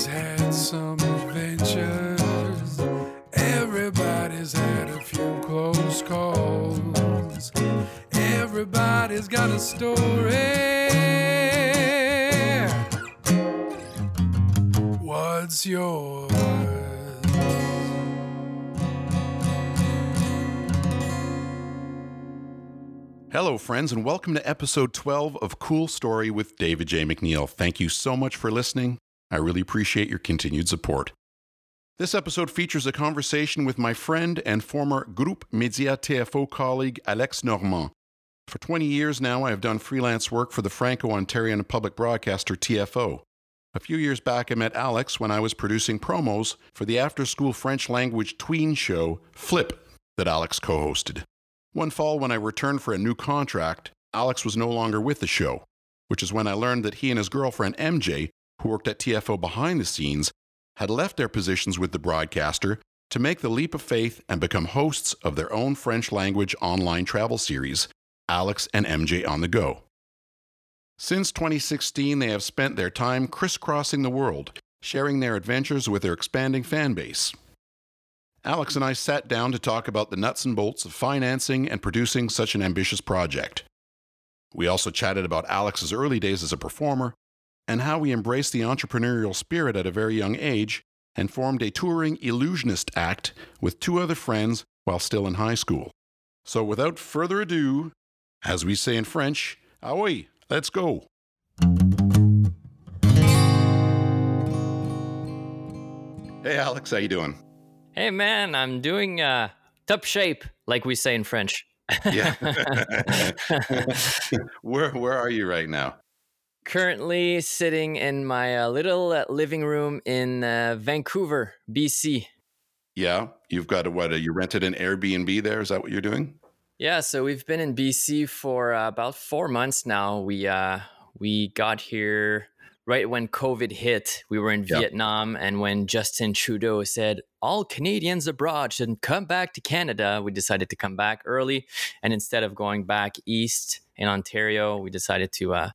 Everybody's had some adventures. Everybody's had a few close calls. Everybody's got a story. What's yours? Hello, friends, and welcome to episode 12 of Cool Story with David J. MacNeil. Thank you so much for listening. I really appreciate your continued support. This episode features a conversation with my friend and former Groupe Média TFO colleague Alex Normand. For 20 years now, I have done freelance work for the Franco Ontarian public broadcaster TFO. A few years back, I met Alex when I was producing promos for the after school French language tween show Flip that Alex co hosted. One fall, when I returned for a new contract, Alex was no longer with the show, which is when I learned that he and his girlfriend MJ, who worked at TFO behind the scenes, had left their positions with the broadcaster to make the leap of faith and become hosts of their own French language online travel series, Alex and MJ on the Go. Since 2016, they have spent their time crisscrossing the world, sharing their adventures with their expanding fan base. Alex and I sat down to talk about the nuts and bolts of financing and producing such an ambitious project. We also chatted about Alex's early days as a performer and how he embraced the entrepreneurial spirit at a very young age and formed a touring illusionist act with two other friends while still in high school. So without further ado, as we say in French, oui, let's go. Hey Alex, how you doing? Hey man, I'm doing uh, top shape, like we say in French. yeah. where where are you right now? Currently sitting in my uh, little uh, living room in uh, Vancouver, BC. Yeah, you've got a what? you rented an Airbnb there? Is that what you're doing? Yeah, so we've been in BC for uh, about four months now. We uh, we got here right when COVID hit, we were in yep. Vietnam. And when Justin Trudeau said all Canadians abroad should come back to Canada, we decided to come back early. And instead of going back east in Ontario, we decided to uh,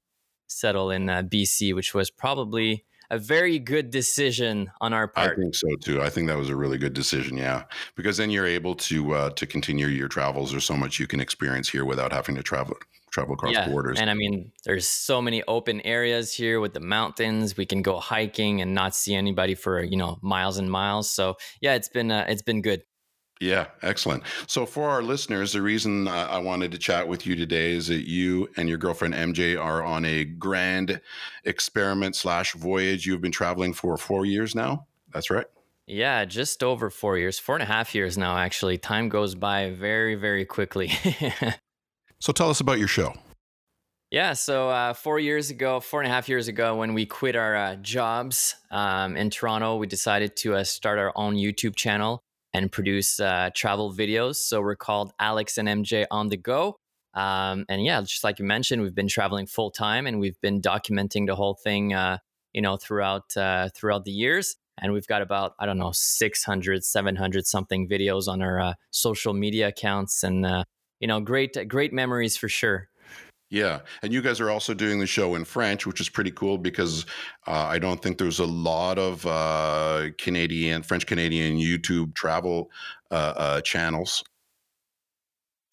settle in uh, BC, which was probably a very good decision on our part. I think so too. I think that was a really good decision. Yeah, because then you're able to uh, to continue your travels. There's so much you can experience here without having to travel travel across yeah, borders. And I mean, there's so many open areas here with the mountains. We can go hiking and not see anybody for you know miles and miles. So yeah, it's been uh, it's been good. Yeah, excellent. So, for our listeners, the reason I wanted to chat with you today is that you and your girlfriend MJ are on a grand experiment slash voyage. You've been traveling for four years now. That's right. Yeah, just over four years, four and a half years now, actually. Time goes by very, very quickly. So tell us about your show. Yeah, so uh, four years ago, four and a half years ago, when we quit our uh, jobs um, in Toronto, we decided to uh, start our own YouTube channel and produce uh, travel videos. So we're called Alex and MJ on the Go. Um, and yeah, just like you mentioned, we've been traveling full time and we've been documenting the whole thing, uh, you know, throughout uh, throughout the years. And we've got about I don't know 600, 700 something videos on our social media accounts and you know, great great memories for sure. Yeah, and you guys are also doing the show in French, which is pretty cool because uh, I don't think there's a lot of uh, Canadian, French Canadian YouTube travel uh, uh, channels.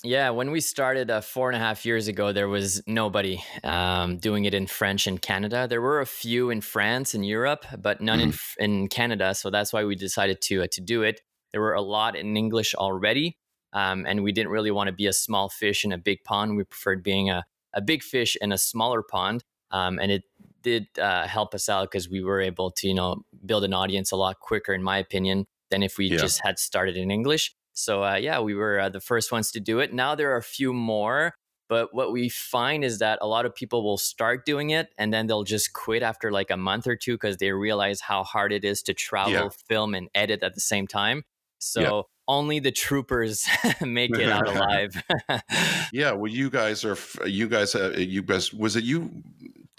Yeah, when we started uh, four and a half years ago, there was nobody um, doing it in French in Canada. There were a few in France and Europe, but none mm. in in Canada. So that's why we decided to uh, to do it. There were a lot in English already, um, and we didn't really want to be a small fish in a big pond. We preferred being a, a big fish in a smaller pond. Um, and it did uh, help us out because we were able to, you know, build an audience a lot quicker, in my opinion, than if we yeah. just had started in English. So uh, yeah, we were uh, the first ones to do it. Now there are a few more, but what we find is that a lot of people will start doing it and then they'll just quit after like a month or two because they realize how hard it is to travel, yeah. film, and edit at the same time. So yeah only the troopers make it out alive. yeah, well, you guys are you guys uh, you guys was it you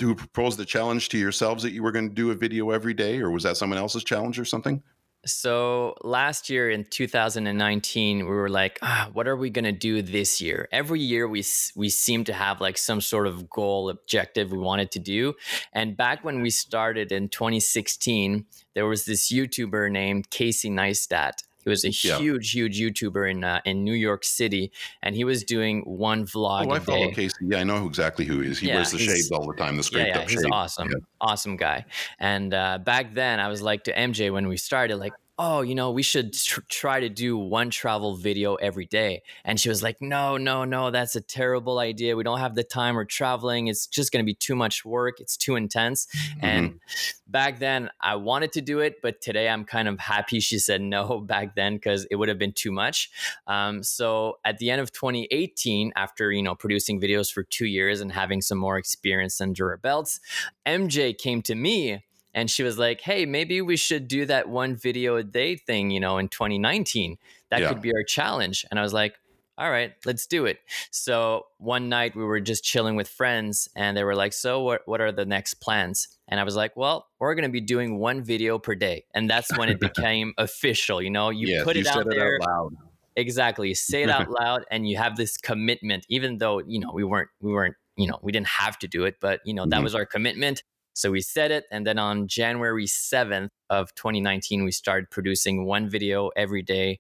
who proposed the challenge to yourselves that you were going to do a video every day, or was that someone else's challenge or something? So last year in 2019, we were like, ah, what are we going to do this year? Every year we we seem to have like some sort of goal objective we wanted to do. And back when we started in 2016, there was this YouTuber named Casey Neistat. He was a Yeah. huge, huge YouTuber in uh, in New York City, and he was doing one vlog Oh, I follow day. Casey. Yeah, I know who exactly who he is. He Yeah, wears the shades all the time. The scraped yeah, yeah, up he's shades. awesome, awesome guy. And uh, back then, I was like to MJ when we started, like, oh, you know, we should tr- try to do one travel video every day. And she was like, no, no, no, that's a terrible idea. We don't have the time. We're traveling. It's just going to be too much work. It's too intense. Mm-hmm. And back then, I wanted to do it, but today I'm kind of happy she said no back then because it would have been too much. Um, so at the end of 2018, after you know producing videos for two years and having some more experience under her belts, MJ came to me and she was like, "Hey, maybe we should do that one video a day thing, you know, in 2019. That Yeah. could be our challenge." And I was like. All right, let's do it. So one night we were just chilling with friends, and they were like, "So what? What are the next plans?" And I was like, "Well, we're gonna be doing one video per day," and that's when it became official. You know, you yes, put you it said out there. it out loud. Exactly. You say it out loud and you have this commitment, even though, you know, we weren't, we weren't, you know, we didn't have to do it, but, you know, that Mhm. was our commitment. So we said it. And then on January 7th of 2019, we started producing one video every day,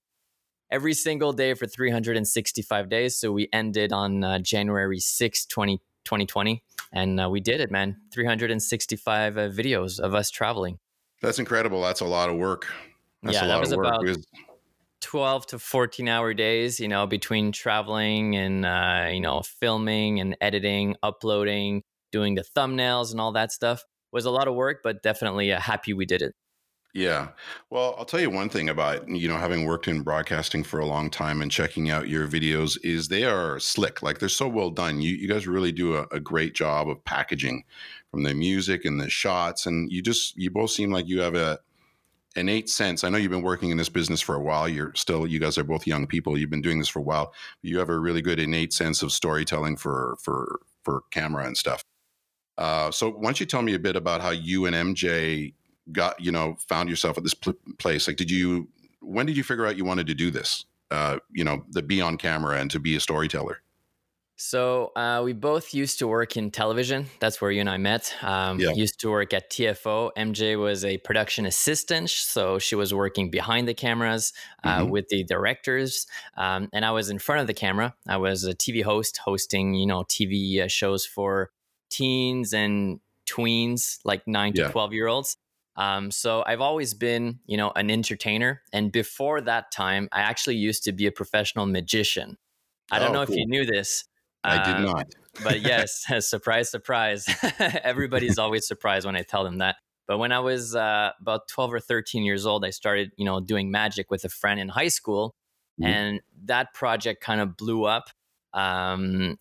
every single day for 365 days. So we ended on uh, January 6th, 20, 2020. And uh, we did it, man. 365 uh, videos of us traveling. That's incredible. That's a lot of work. That's Yeah, a that was of work. about- because- 12 to 14 hour days you know between traveling and uh, you know filming and editing uploading doing the thumbnails and all that stuff was a lot of work but definitely uh, happy we did it Yeah. Well, I'll tell you one thing about, you know, having worked in broadcasting for a long time and checking out your videos is they are slick. Like they're so well done. You you guys really do a, a great job of packaging from the music and the shots. And you just you both seem like you have a innate sense. I know you've been working in this business for a while. You're still you guys are both young people. You've been doing this for a while. You have a really good innate sense of storytelling for for for camera and stuff. Uh, so why don't you tell me a bit about how you and MJ got you know found yourself at this pl- place? Like did you when did you figure out you wanted to do this? Uh you know to be on camera and to be a storyteller. So uh, we both used to work in television. That's where you and i met. Um, Yeah. used to work at tfo mj was a production assistant so she was working behind the cameras uh, Mhm. with the directors. Um, and i was in front of the camera. I was a tv host hosting you know tv uh, shows for teens and tweens like 9 Yeah. to 12 year olds um, so i've always been you know an entertainer and before that time i actually used to be a professional magician i don't Oh, know if you knew this i did uh, not but yes, surprise, surprise. Everybody's always surprised when I tell them that. But when I was uh, about 12 or 13 years old, I started, you know, doing magic with a friend in high school. Mhm. And that project kind of blew up. Um,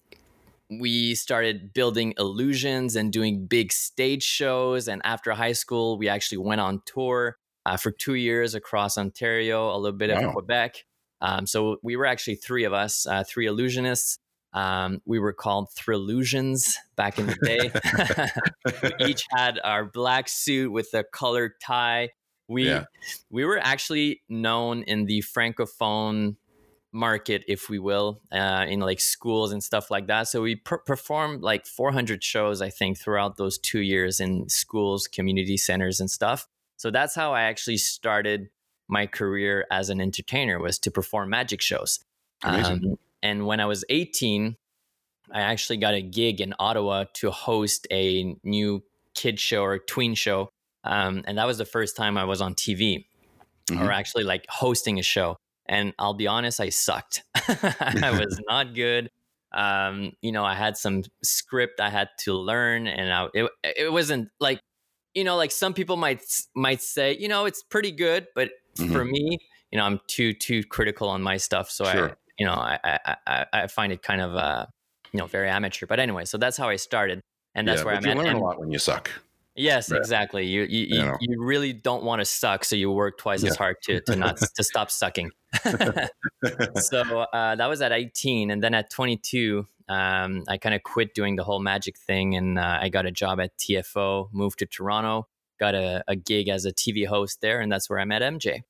we started building illusions and doing big stage shows. And after high school, we actually went on tour uh, for two years across Ontario, a little bit Wow. of Quebec. Um, so we were actually three of us, uh, three illusionists. Um, we were called Thrillusions back in the day. we each had our black suit with the colored tie. We Yeah. we were actually known in the francophone market, if we will, uh, in like schools and stuff like that. So we per- performed like 400 shows, I think, throughout those two years in schools, community centers, and stuff. So that's how I actually started my career as an entertainer was to perform magic shows. Um, and when I was 18, I actually got a gig in Ottawa to host a new kid show or tween show. Um, and that was the first time I was on TV Mhm. or actually like hosting a show. And I'll be honest, I sucked. I was not good. Um, you know, I had some script I had to learn, and I, it it wasn't like, you know, like some people might might say, you know, it's pretty good, but for me, you know, I'm too too critical on my stuff, so I, you know, I, I I I find it kind of uh, you know, very amateur. But anyway, so that's how I started, and that's yeah, where I'm you at. learn And- a lot when you suck Yes, Right. exactly. You you, You you, really don't want to suck, so you work twice as hard to to not to stop sucking. so uh, that was at 18, and then at 22, um, I kind of quit doing the whole magic thing, and uh, I got a job at TFO. Moved to Toronto, got a, a gig as a TV host there, and that's where I met MJ.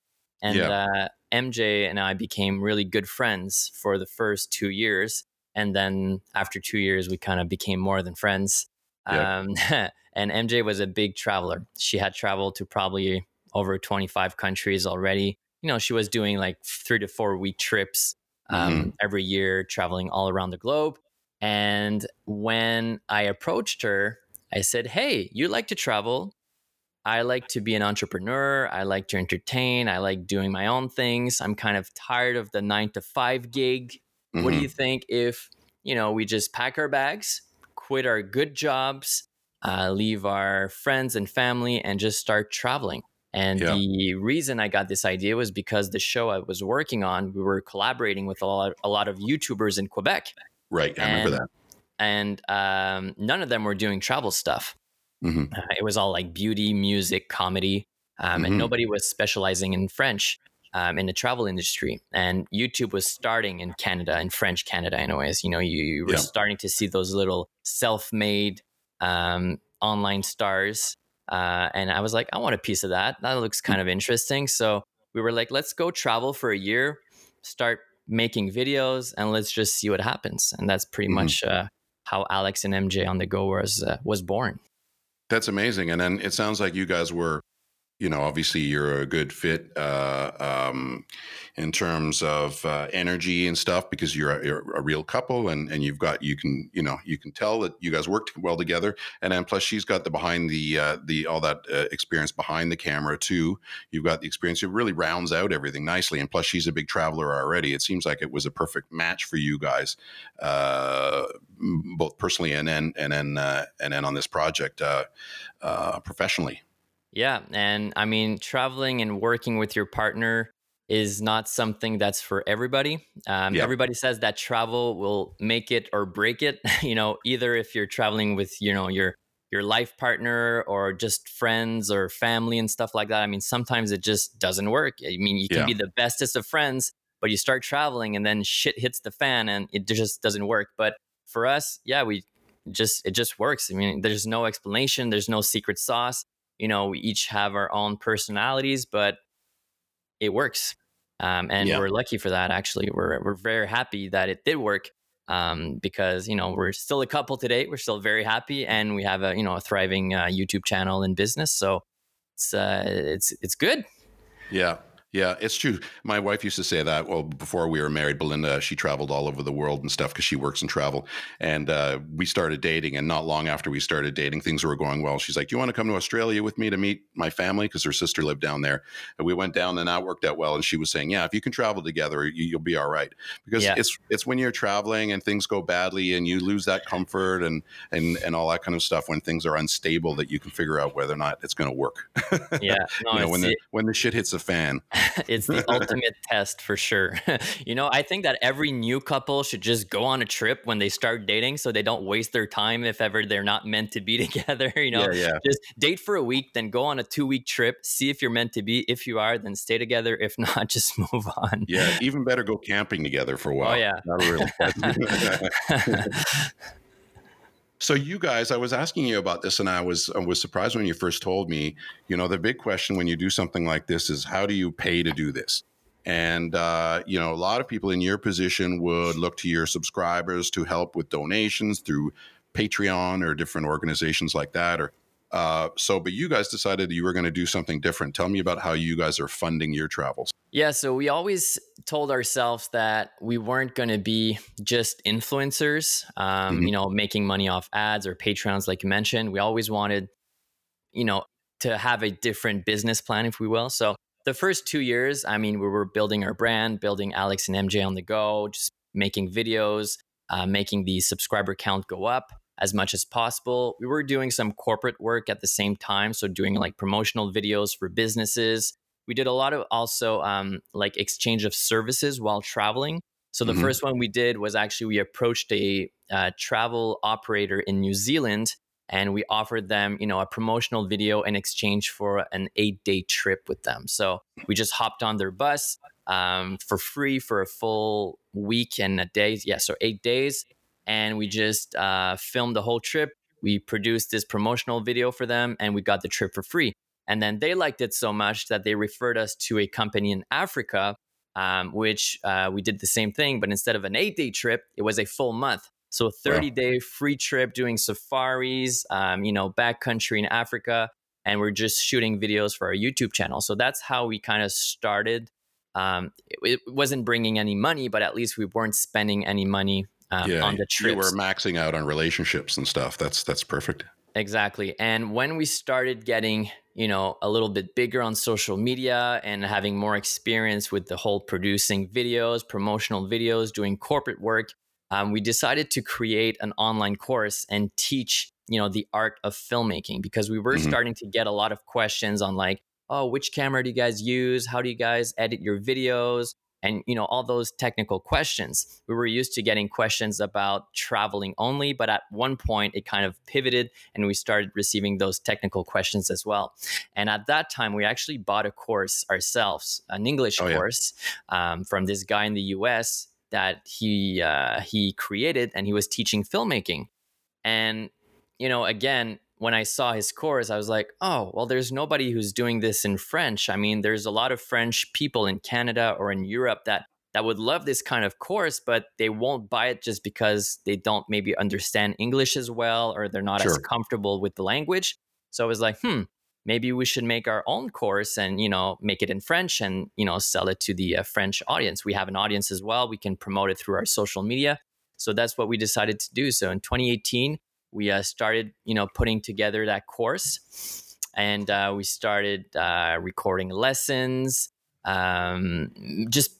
and Yeah. uh, MJ and I became really good friends for the first two years, and then after two years, we kind of became more than friends. Yeah. Um, and MJ was a big traveler. She had traveled to probably over 25 countries already. You know, she was doing like three to four week trips um, every year, traveling all around the globe. And when I approached her, I said, Hey, you like to travel. I like to be an entrepreneur. I like to entertain. I like doing my own things. I'm kind of tired of the nine to five gig. What do Mhm. you think if, you know, we just pack our bags, quit our good jobs, uh, leave our friends and family, and just start traveling? And Yeah. the reason I got this idea was because the show I was working on, we were collaborating with a lot, a lot of YouTubers in Quebec, Right. I remember that. and um, none of them were doing travel stuff. hmm Uh, it was all like beauty, music, comedy, um, Mhm. and nobody was specializing in French um, in the travel industry. And YouTube was starting in Canada, in French Canada, anyways. You know, you, you were Yeah. starting to see those little self-made um, online stars, uh, and I was like, I want a piece of that. That looks kind of interesting. So we were like, let's go travel for a year, start making videos, and let's just see what happens. And that's pretty Mhm. much uh, how Alex and MJ on the go was uh, was born. That's amazing. And then it sounds like you guys were, you know, obviously you're a good fit uh, um, in terms of uh, energy and stuff because you're a, you're a real couple and, and you've got you can you know you can tell that you guys worked well together. And then plus she's got the behind the uh, the all that uh, experience behind the camera too. You've got the experience. It really rounds out everything nicely. And plus she's a big traveler already. It seems like it was a perfect match for you guys, uh, both personally and then and then uh, and then on this project professionally. Yeah. And I mean, traveling and working with your partner is not something that's for everybody. Um, Yeah. Everybody says that travel will make it or break it. you know, either if you're traveling with, you know, your your life partner or just friends or family and stuff like that. I mean, sometimes it just doesn't work. I mean, you can Yeah. be the bestest of friends, but you start traveling and then shit hits the fan and it just doesn't work. But for us, yeah, we just it just works. I mean, there's no explanation, there's no secret sauce you know we each have our own personalities but it works. Um, and Yeah. we're lucky for that actually. We're, we're very happy that it did work um, because you know we're still a couple today we're still very happy and we have a you know a thriving uh, youtube channel and business. So it's uh, it's it's good. Yeah. Yeah, it's true. My wife used to say that. Well, before we were married, Belinda, she traveled all over the world and stuff because she works in travel. And uh, we started dating. And not long after we started dating, things were going well. She's like, "Do you want to come to Australia with me to meet my family?" Because her sister lived down there. And we went down, and that worked out well. And she was saying, "Yeah, if you can travel together, you, you'll be all right." Because Yeah. it's it's when you're traveling and things go badly and you lose that comfort and and and all that kind of stuff when things are unstable that you can figure out whether or not it's going to work. yeah no you know, when the the, when the shit hits the fan. it's the ultimate test for sure you know i think that every new couple should just go on a trip when they start dating so they don't waste their time if ever they're not meant to be together you know yeah, yeah. just date for a week then go on a two week trip see if you're meant to be if you are then stay together if not just move on Yeah, even better go camping together for a oh, while. Oh, yeah. Really so you guys, I was asking you about this, and I was I was surprised when you first told me. You know, the big question when you do something like this is how do you pay to do this? And uh, you know, a lot of people in your position would look to your subscribers to help with donations through Patreon or different organizations like that, or uh, so. But you guys decided you were going to do something different. Tell me about how you guys are funding your travels. Yeah, so we always told ourselves that we weren't going to be just influencers, um, Mhm. you know, making money off ads or Patreons, like you mentioned. We always wanted, you know, to have a different business plan, if we will. So the first two years, I mean, we were building our brand, building Alex and MJ on the go, just making videos, uh, making the subscriber count go up as much as possible. We were doing some corporate work at the same time, so doing like promotional videos for businesses we did a lot of also um, like exchange of services while traveling. So the Mhm. first one we did was actually we approached a uh, travel operator in New Zealand and we offered them, you know, a promotional video in exchange for an eight day trip with them. So we just hopped on their bus um, for free for a full week and a day. Yeah, so eight days, and we just uh, filmed the whole trip. We produced this promotional video for them, and we got the trip for free. And then they liked it so much that they referred us to a company in Africa, um, which uh, we did the same thing, but instead of an eight day trip, it was a full month. So 30 day free trip doing safaris, um, you know, backcountry in Africa. And we're just shooting videos for our YouTube channel. So that's how we kind of started. Um, it, it, wasn't bringing any money, but at least we weren't spending any money um, yeah, on the. You were maxing out on relationships and stuff. That's that's perfect. Exactly. And when we started getting, you know, a little bit bigger on social media and having more experience with the whole producing videos, promotional videos, doing corporate work, um, we decided to create an online course and teach, you know, the art of filmmaking because we were mm-hmm. starting to get a lot of questions on like, oh, which camera do you guys use? How do you guys edit your videos? And you know all those technical questions. We were used to getting questions about traveling only but at one point it kind of pivoted and we started receiving those technical questions as well. And at that time we actually bought a course ourselves an english oh, course yeah. um, from this guy in the us that he uh, he created and he was teaching filmmaking. And you know again when I saw his course, I was like, oh, well, there's nobody who's doing this in French. I mean, there's a lot of French people in Canada or in Europe that that would love this kind of course, but they won't buy it just because they don't maybe understand English as well or they're not sure. as comfortable with the language. So I was like, hmm, maybe we should make our own course and you know make it in French and you know sell it to the uh, French audience. We have an audience as well. We can promote it through our social media. So that's what we decided to do. So in 2018, we uh, started, you know, putting together that course, and uh, we started uh, recording lessons, um, just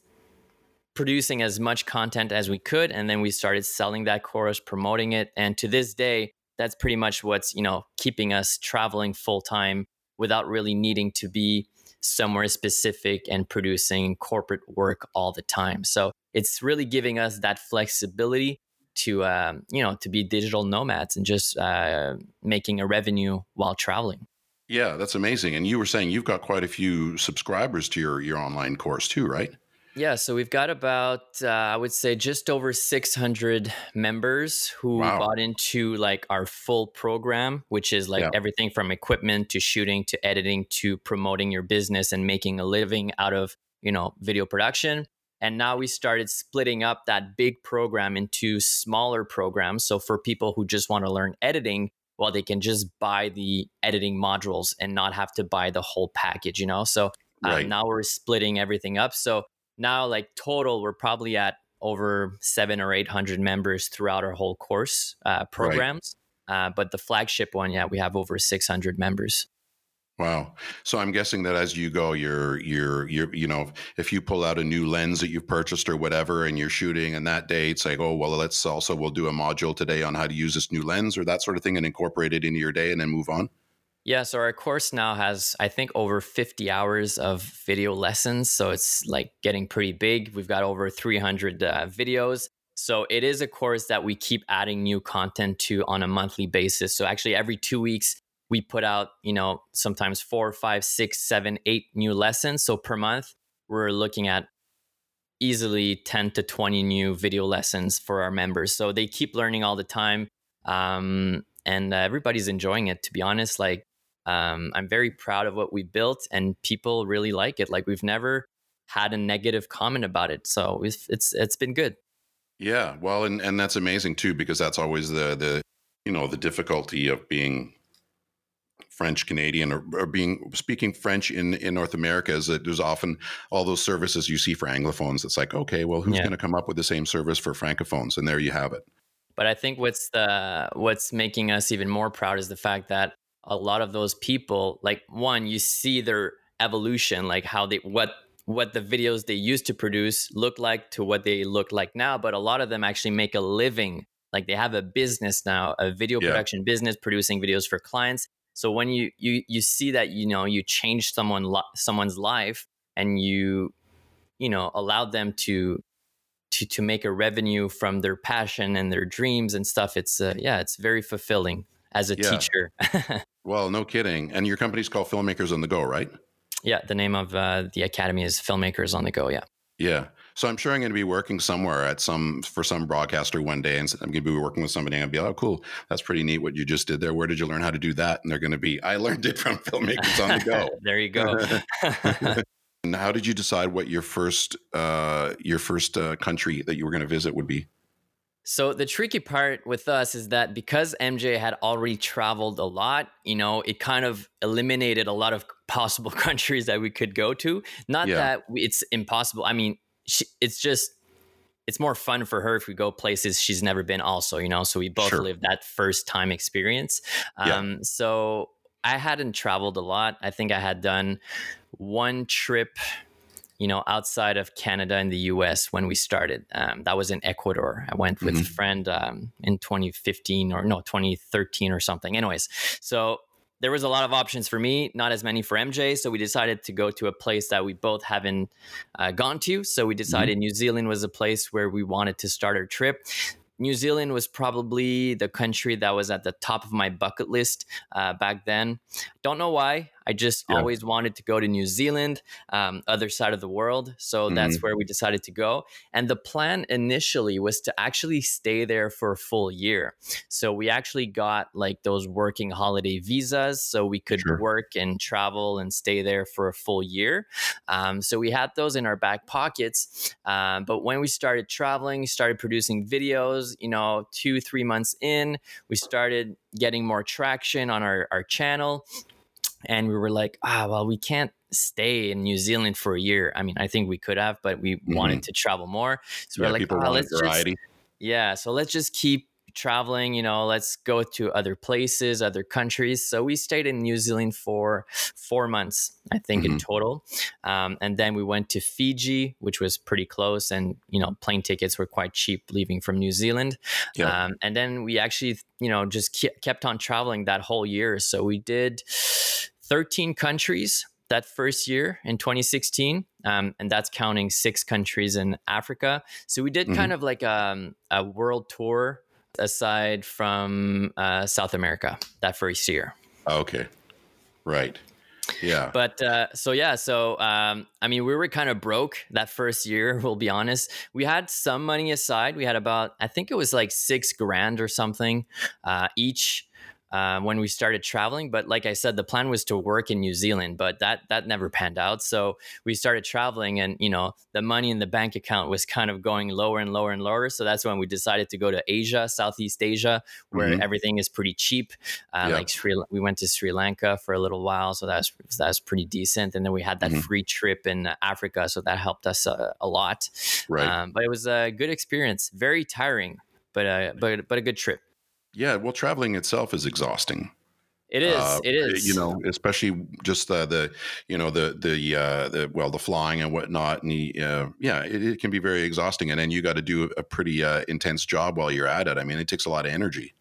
producing as much content as we could, and then we started selling that course, promoting it, and to this day, that's pretty much what's you know keeping us traveling full time without really needing to be somewhere specific and producing corporate work all the time. So it's really giving us that flexibility to um, you know to be digital nomads and just uh, making a revenue while traveling. Yeah, that's amazing. And you were saying you've got quite a few subscribers to your your online course too, right? Yeah, so we've got about uh, I would say just over 600 members who wow. bought into like our full program, which is like yeah. everything from equipment to shooting to editing to promoting your business and making a living out of, you know, video production. And now we started splitting up that big program into smaller programs. So for people who just want to learn editing, well, they can just buy the editing modules and not have to buy the whole package, you know? So uh, right. now we're splitting everything up. So now, like total, we're probably at over seven or 800 members throughout our whole course uh, programs. Right. Uh, but the flagship one, yeah, we have over 600 members. Wow. So I'm guessing that as you go, you're you're you're you know, if you pull out a new lens that you've purchased or whatever and you're shooting and that day it's like, oh well let's also we'll do a module today on how to use this new lens or that sort of thing and incorporate it into your day and then move on. Yeah, so our course now has I think over 50 hours of video lessons, so it's like getting pretty big. We've got over 300 uh, videos. So it is a course that we keep adding new content to on a monthly basis. So actually every 2 weeks we put out, you know, sometimes four, five, six, seven, eight new lessons. So per month, we're looking at easily 10 to 20 new video lessons for our members. So they keep learning all the time. Um, and uh, everybody's enjoying it, to be honest. Like, um, I'm very proud of what we built, and people really like it. Like, we've never had a negative comment about it. So it's, it's, it's been good. Yeah. Well, and, and that's amazing too, because that's always the, the, you know, the difficulty of being French Canadian or, or, being speaking French in, in North America is that there's often all those services you see for Anglophones. It's like, okay, well, who's yeah. going to come up with the same service for Francophones? And there you have it. But I think what's the what's making us even more proud is the fact that a lot of those people, like one, you see their evolution, like how they what what the videos they used to produce look like to what they look like now. But a lot of them actually make a living. Like they have a business now, a video yeah. production business, producing videos for clients so when you you you see that you know you change someone someone's life and you you know allowed them to to to make a revenue from their passion and their dreams and stuff, it's uh, yeah, it's very fulfilling as a yeah. teacher. well, no kidding. And your company's called Filmmakers on the Go, right? Yeah, the name of uh, the academy is Filmmakers on the Go. Yeah. Yeah. So I'm sure I'm going to be working somewhere at some for some broadcaster one day, and I'm going to be working with somebody and I'll be like, "Oh, cool, that's pretty neat what you just did there. Where did you learn how to do that?" And they're going to be, "I learned it from filmmakers on the go." there you go. and how did you decide what your first uh, your first uh, country that you were going to visit would be? So the tricky part with us is that because MJ had already traveled a lot, you know, it kind of eliminated a lot of possible countries that we could go to. Not Yeah. that it's impossible. I mean, she, it's just it's more fun for her if we go places she's never been also, you know. So we both Sure. live that first time experience. Yeah. Um so I hadn't traveled a lot. I think I had done one trip you know, outside of Canada and the US when we started. Um, that was in Ecuador. I went with a friend um, in 2015 or no, 2013 or something. Anyways, so there was a lot of options for me, not as many for MJ. So we decided to go to a place that we both haven't uh, gone to. So we decided New Zealand was a place where we wanted to start our trip. New Zealand was probably the country that was at the top of my bucket list uh, back then. Don't know why. I just Yeah. always wanted to go to New Zealand, um, other side of the world. So that's where we decided to go. And the plan initially was to actually stay there for a full year. So we actually got like those working holiday visas so we could Sure. work and travel and stay there for a full year. Um, so we had those in our back pockets. Um, but when we started traveling, started producing videos, you know, two, three months in, we started getting more traction on our, our channel. And we were like, ah, well, we can't stay in New Zealand for a year. I mean, I think we could have, but we wanted to travel more. So yeah, we're like, ah, let's just yeah, so let's just keep traveling, you know, let's go to other places, other countries. So we stayed in New Zealand for four months, I think, in total. Um, and then we went to Fiji, which was pretty close. And, you know, plane tickets were quite cheap leaving from New Zealand. Yeah. Um, and then we actually, you know, just ke- kept on traveling that whole year. So we did 13 countries that first year in 2016 um, and that's counting six countries in africa so we did Mhm. kind of like um, a world tour aside from uh, south america that first year Okay. Right. Yeah. but uh, so yeah so um, i mean we were kind of broke that first year we'll be honest we had some money aside we had about i think it was like six grand or something uh, each uh, when we started traveling but like i said the plan was to work in new zealand but that that never panned out so we started traveling and you know the money in the bank account was kind of going lower and lower and lower so that's when we decided to go to asia southeast asia where Mhm. everything is pretty cheap uh, Yeah. like Sri, we went to Sri Lanka for a little while, so that was that was pretty decent. And then we had that Mhm. free trip in Africa, so that helped us uh, a lot. right. Um, but it was a good experience, very tiring, but uh, but but a good trip. Yeah. Well, traveling itself is exhausting. It is. Uh, it is. You know, especially just uh, the, you know, the the uh, the well, the flying and whatnot, and the uh, yeah, it, it can be very exhausting, and then you got to do a pretty uh, intense job while you're at it. I mean, it takes a lot of energy.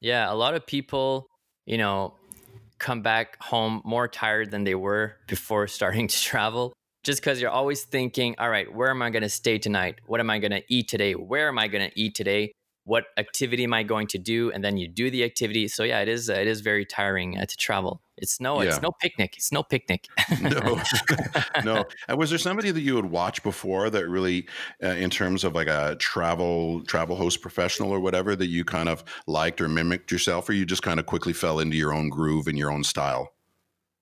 Yeah, a lot of people, you know, come back home more tired than they were before starting to travel. Just because you're always thinking, all right, where am I going to stay tonight? What am I going to eat today? Where am I going to eat today? What activity am I going to do? And then you do the activity. So yeah, it is. Uh, it is very tiring uh, to travel. It's no. Yeah. It's no picnic. It's no picnic. no, no. And was there somebody that you would watch before that really, uh, in terms of like a travel travel host professional or whatever, that you kind of liked or mimicked yourself, or you just kind of quickly fell into your own groove and your own style?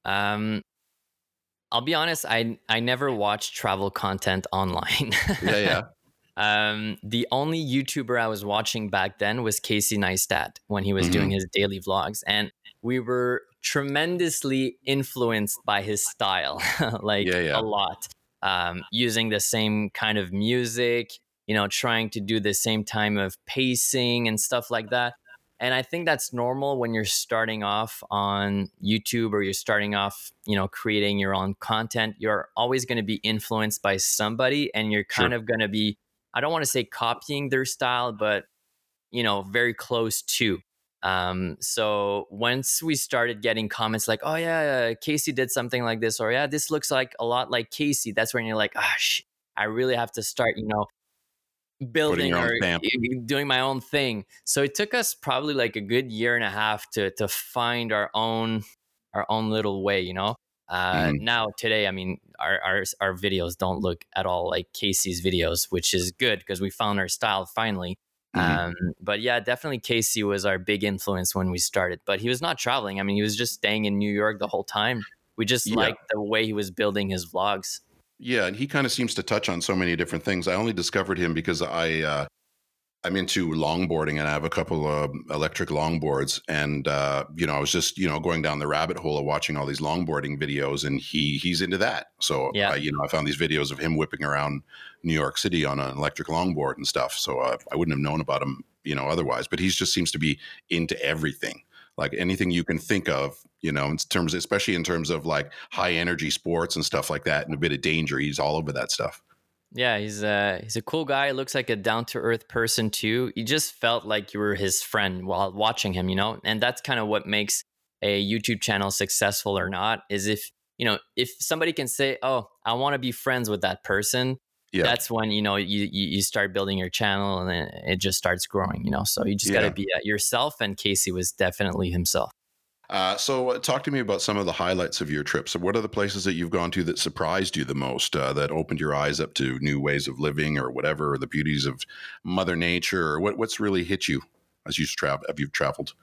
Um, I'll be honest. I I never watched travel content online. Yeah, yeah. Um, the only YouTuber I was watching back then was Casey Neistat when he was Mm-hmm. doing his daily vlogs, and we were tremendously influenced by his style, like Yeah, yeah. a lot. Um, using the same kind of music, you know, trying to do the same time of pacing and stuff like that. And I think that's normal when you're starting off on YouTube or you're starting off, you know, creating your own content. You're always going to be influenced by somebody and you're kind Sure. of going to be, I don't want to say copying their style, but, you know, very close to. Um, so once we started getting comments like, oh, yeah, uh, Casey did something like this, or yeah, this looks like a lot like Casey, that's when you're like, ah, sh- I really have to start, you know, building or doing my own thing. So it took us probably like a good year and a half to to find our own our own little way, you know. Uh, Mhm. Now today, I mean, our, our our videos don't look at all like Casey's videos, which is good because we found our style finally. Mhm. Um, but yeah, definitely Casey was our big influence when we started. But he was not traveling. I mean, he was just staying in New York the whole time. We just Yeah. liked the way he was building his vlogs. Yeah, and he kind of seems to touch on so many different things. I only discovered him because I uh, I'm into longboarding and I have a couple of electric longboards, and uh, you know I was just you know going down the rabbit hole of watching all these longboarding videos, and he he's into that. So Yeah. uh, you know I found these videos of him whipping around New York City on an electric longboard and stuff. So uh, I wouldn't have known about him you know otherwise, but he just seems to be into everything. Like anything you can think of, you know, in terms, especially in terms of like high energy sports and stuff like that, and a bit of danger. He's all over that stuff. Yeah, he's a he's a cool guy. Looks like a down to earth person too. You just felt like you were his friend while watching him, you know. And that's kind of what makes a YouTube channel successful or not. Is if you know if somebody can say, "Oh, I want to be friends with that person," Yeah. that's when you know you, you start building your channel and then it just starts growing. You know, so you just got to be uh, yourself. And Casey was definitely himself. Uh, so, uh, talk to me about some of the highlights of your trip. So, What are the places that you've gone to that surprised you the most, uh, that opened your eyes up to new ways of living, or whatever, or the beauties of Mother Nature, or what, what's really hit you as you've traveled? Have you traveled?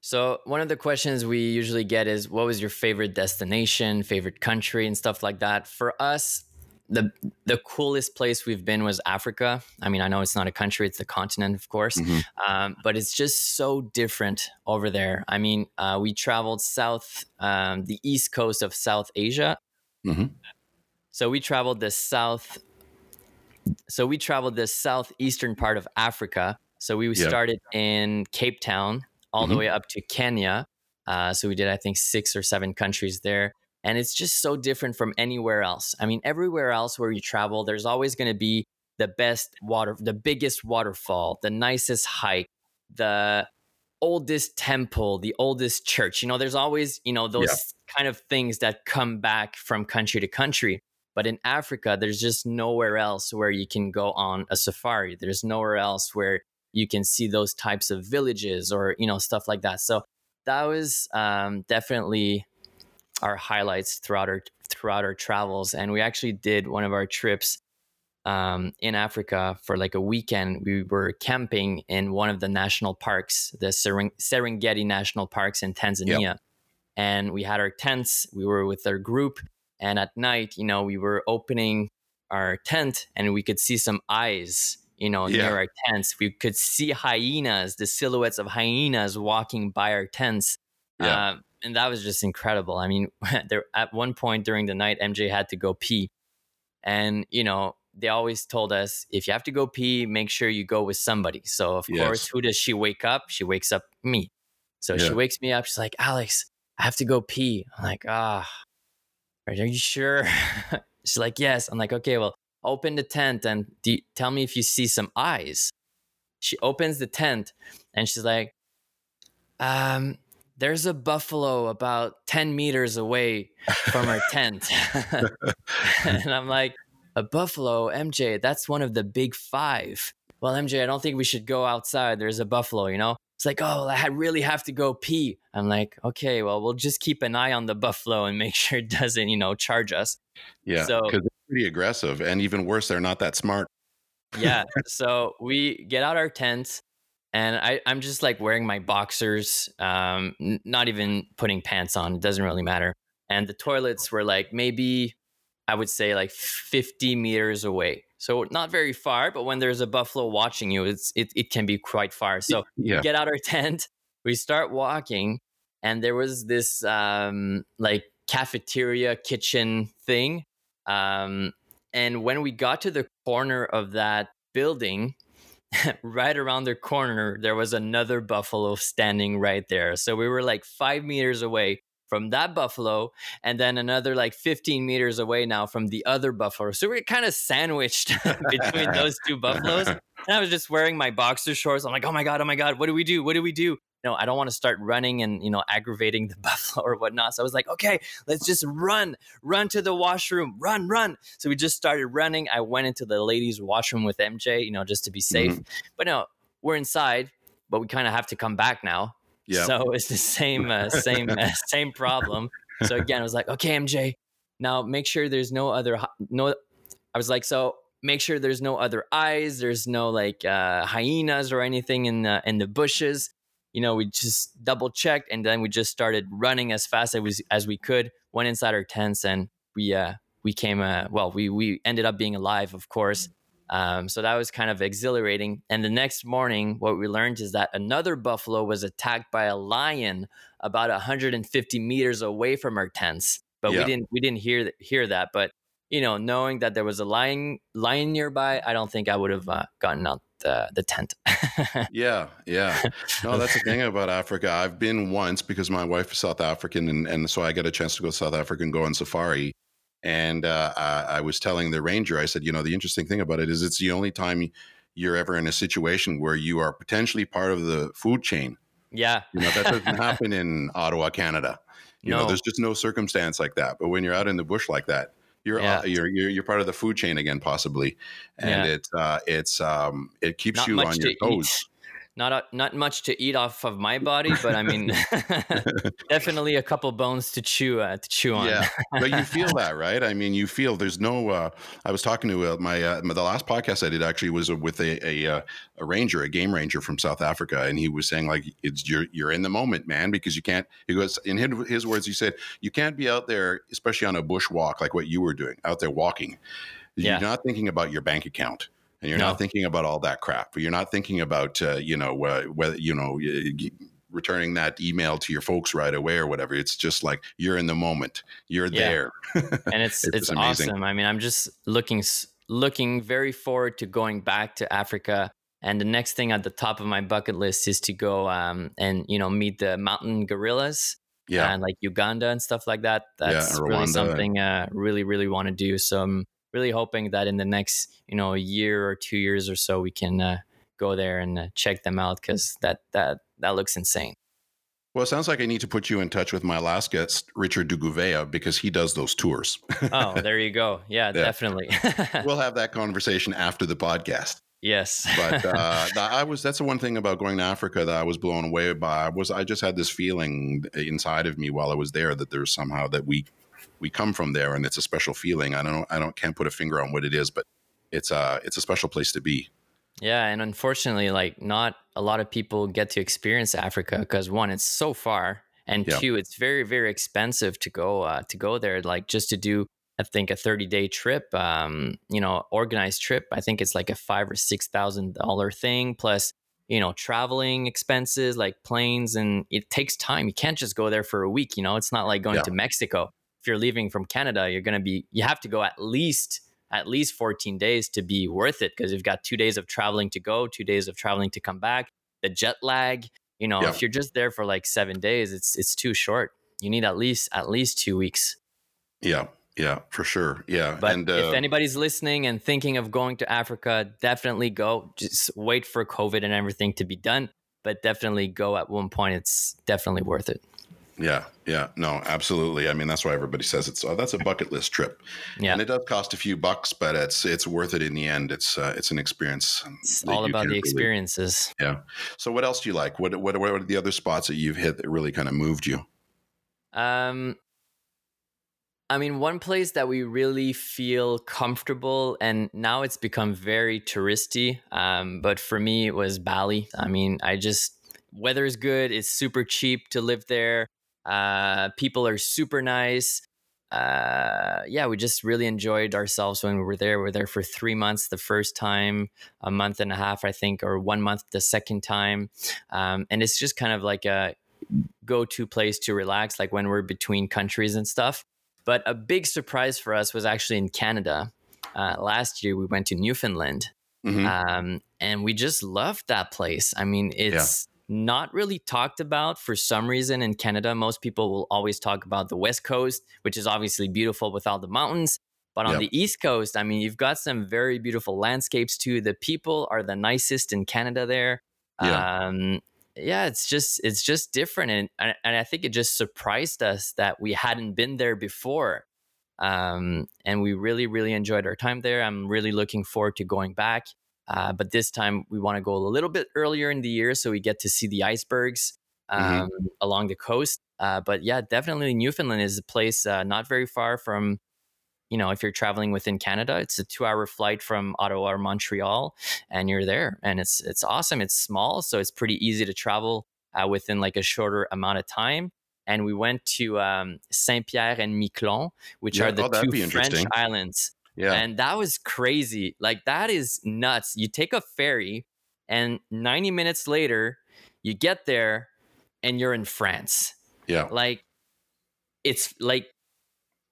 So one of the questions we usually get is, "What was your favorite destination, favorite country, and stuff like that?" For us, the the coolest place we've been was Africa. I mean, I know it's not a country; it's the continent, of course, Mhm. um, but it's just so different over there. I mean, uh, we traveled south, um, the east coast of South Asia. Mhm. So we traveled the south. So we traveled the southeastern part of Africa. So we Yeah. started in Cape Town, all the Mhm. way up to Kenya. Uh, so we did, I think, six or seven countries there. And it's just so different from anywhere else. I mean, everywhere else where you travel, there's always going to be the best water, the biggest waterfall, the nicest hike, the oldest temple, the oldest church. You know, there's always, you know, those kind of things that come back from country to country. But in Africa, there's just nowhere else where you can go on a safari. There's nowhere else where you can see those types of villages or you know stuff like that. So that was um, definitely our highlights throughout our throughout our travels. And we actually did one of our trips um, in Africa for like a weekend. We were camping in one of the national parks, the Seren- Serengeti National Parks in Tanzania. And we had our tents. We were with our group, and at night, you know, we were opening our tent, and we could see some eyes you know, Yeah. near our tents. We could see hyenas, the silhouettes of hyenas walking by our tents. Yeah. Um, and that was just incredible. I mean, there at one point during the night, MJ had to go pee. And, you know, they always told us if you have to go pee, make sure you go with somebody. So, of Yes. course, who does she wake up? She wakes up me. So Yeah. she wakes me up. She's like, Alex, I have to go pee. I'm like, ah, are you sure? She's like, yes. I'm like, okay, well, open the tent and tell me if you see some eyes. She opens the tent and she's like, um, there's a buffalo about 10 meters away from our tent. and I'm like, a buffalo, MJ, that's one of the big five. Well, MJ, I don't think we should go outside. There's a buffalo, you know? It's like, oh, I really have to go pee. I'm like, okay, well, we'll just keep an eye on the buffalo and make sure it doesn't, you know, charge us. Yeah. So- Because they're pretty aggressive. And even worse, they're not that smart. yeah. So we get out our tents and I, I'm just like wearing my boxers, um, n- not even putting pants on. It doesn't really matter. And the toilets were like maybe, I would say like 50 meters away. So not very far, but when there's a buffalo watching you, it's it, it can be quite far. So Yeah. we get out our tent, we start walking, and there was this um, like cafeteria kitchen thing. Um, and when we got to the corner of that building, right around the corner, there was another buffalo standing right there. So we were like five meters away from that buffalo, and then another like 15 meters away now from the other buffalo. So we're kind of sandwiched between those two buffaloes. And I was just wearing my boxer shorts. I'm like, oh my God, oh my God, what do we do? What do we do? No, I don't want to start running and, you know, aggravating the buffalo or whatnot. So I was like, okay, let's just run, run to the washroom, run, run. So we just started running. I went into the ladies' washroom with MJ, you know, just to be safe. But no, we're inside, but we kind of have to come back now. Yeah. So it's the same, uh, same, uh, same problem. so again, I was like, okay, MJ, now make sure there's no other no. I was like, so make sure there's no other eyes. There's no like uh, hyenas or anything in the in the bushes. You know, we just double checked and then we just started running as fast as we, as we could. Went inside our tents and we uh, we came uh, well. We we ended up being alive, of course. Um, so that was kind of exhilarating. And the next morning, what we learned is that another buffalo was attacked by a lion about 150 meters away from our tents. But yeah. we didn't we didn't hear hear that. But you know, knowing that there was a lion lion nearby, I don't think I would have uh, gotten out the the tent. yeah, yeah. No, that's the thing about Africa. I've been once because my wife is South African, and, and so I get a chance to go to South Africa and go on safari. And uh, I, I, was telling the ranger, I said, you know, the interesting thing about it is it's the only time you're ever in a situation where you are potentially part of the food chain. Yeah, you know that doesn't happen in Ottawa, Canada. You no. know, there's just no circumstance like that. But when you're out in the bush like that, you're yeah. uh, you're, you're you're part of the food chain again, possibly, and yeah. it's uh, it's um, it keeps Not you on your toes. Eat not a, not much to eat off of my body, but I mean, definitely a couple bones to chew uh, to chew on. Yeah, but you feel that, right? I mean, you feel there's no. Uh, I was talking to uh, my, uh, the last podcast I did actually was with a a, uh, a ranger, a game ranger from South Africa, and he was saying like it's you're you're in the moment, man, because you can't. He goes in his, his words. He said you can't be out there, especially on a bush walk like what you were doing, out there walking. You're yeah. not thinking about your bank account and you're no. not thinking about all that crap. You're not thinking about uh, you know uh, whether you know returning that email to your folks right away or whatever. It's just like you're in the moment. You're yeah. there, and it's it's, it's awesome. I mean, I'm just looking looking very forward to going back to Africa. And the next thing at the top of my bucket list is to go um, and you know meet the mountain gorillas yeah, and like Uganda and stuff like that. That's yeah, really something I uh, really really want to do. So I'm really hoping that in the next you know year or two years or so we can uh, go there and uh, check them out because that that that looks insane. Well, it sounds like I need to put you in touch with my last guest, Richard Duguvea, because he does those tours. oh, there you go. Yeah, yeah. definitely. we'll have that conversation after the podcast. Yes, but uh, I was. That's the one thing about going to Africa that I was blown away by. Was I just had this feeling inside of me while I was there that there's somehow that we we come from there, and it's a special feeling. I don't, I don't, can't put a finger on what it is, but it's a, uh, it's a special place to be. Yeah, and unfortunately, like not a lot of people get to experience Africa because one, it's so far, and yeah. two, it's very, very expensive to go uh, to go there. Like just to do, I think a thirty day trip, um, you know, organized trip. I think it's like a five or six thousand dollar thing plus you know traveling expenses like planes and it takes time you can't just go there for a week you know it's not like going yeah. to mexico if you're leaving from Canada, you're going to be you have to go at least at least 14 days to be worth it because you've got 2 days of traveling to go, 2 days of traveling to come back, the jet lag, you know, yeah. if you're just there for like 7 days, it's it's too short. You need at least at least 2 weeks. Yeah. Yeah, for sure. Yeah. But and, uh, if anybody's listening and thinking of going to Africa, definitely go. Just wait for COVID and everything to be done, but definitely go at one point. It's definitely worth it. Yeah, yeah, no, absolutely. I mean, that's why everybody says it's. Oh, that's a bucket list trip. Yeah, and it does cost a few bucks, but it's it's worth it in the end. It's uh, it's an experience. It's all about the experiences. Really, yeah. So, what else do you like? What what what are the other spots that you've hit that really kind of moved you? Um, I mean, one place that we really feel comfortable, and now it's become very touristy. Um, but for me, it was Bali. I mean, I just weather is good. It's super cheap to live there. Uh, people are super nice. Uh, yeah, we just really enjoyed ourselves when we were there. We were there for three months the first time, a month and a half, I think, or one month the second time. Um, and it's just kind of like a go to place to relax, like when we're between countries and stuff. But a big surprise for us was actually in Canada. Uh, last year, we went to Newfoundland. Mm-hmm. Um, and we just loved that place. I mean, it's not really talked about for some reason in Canada. Most people will always talk about the West Coast, which is obviously beautiful with all the mountains. But on yep. the East Coast, I mean, you've got some very beautiful landscapes too. The people are the nicest in Canada there. Yeah. Um, yeah, it's just it's just different, and and I think it just surprised us that we hadn't been there before, um, and we really really enjoyed our time there. I'm really looking forward to going back. Uh, but this time we want to go a little bit earlier in the year so we get to see the icebergs. um, Mhm. along the coast. Uh, but yeah, definitely Newfoundland is a place uh, not very far from, you know, if you're traveling within Canada, it's a two-hour flight from Ottawa or Montreal, and you're there, and it's it's awesome. It's small, so it's pretty easy to travel uh, within like a shorter amount of time. And we went to um, Saint Pierre and Miquelon, which Yeah, are the oh, two French islands. Yeah. And that was crazy. Like that is nuts. You take a ferry and 90 minutes later you get there and you're in France. yeah. Like it's like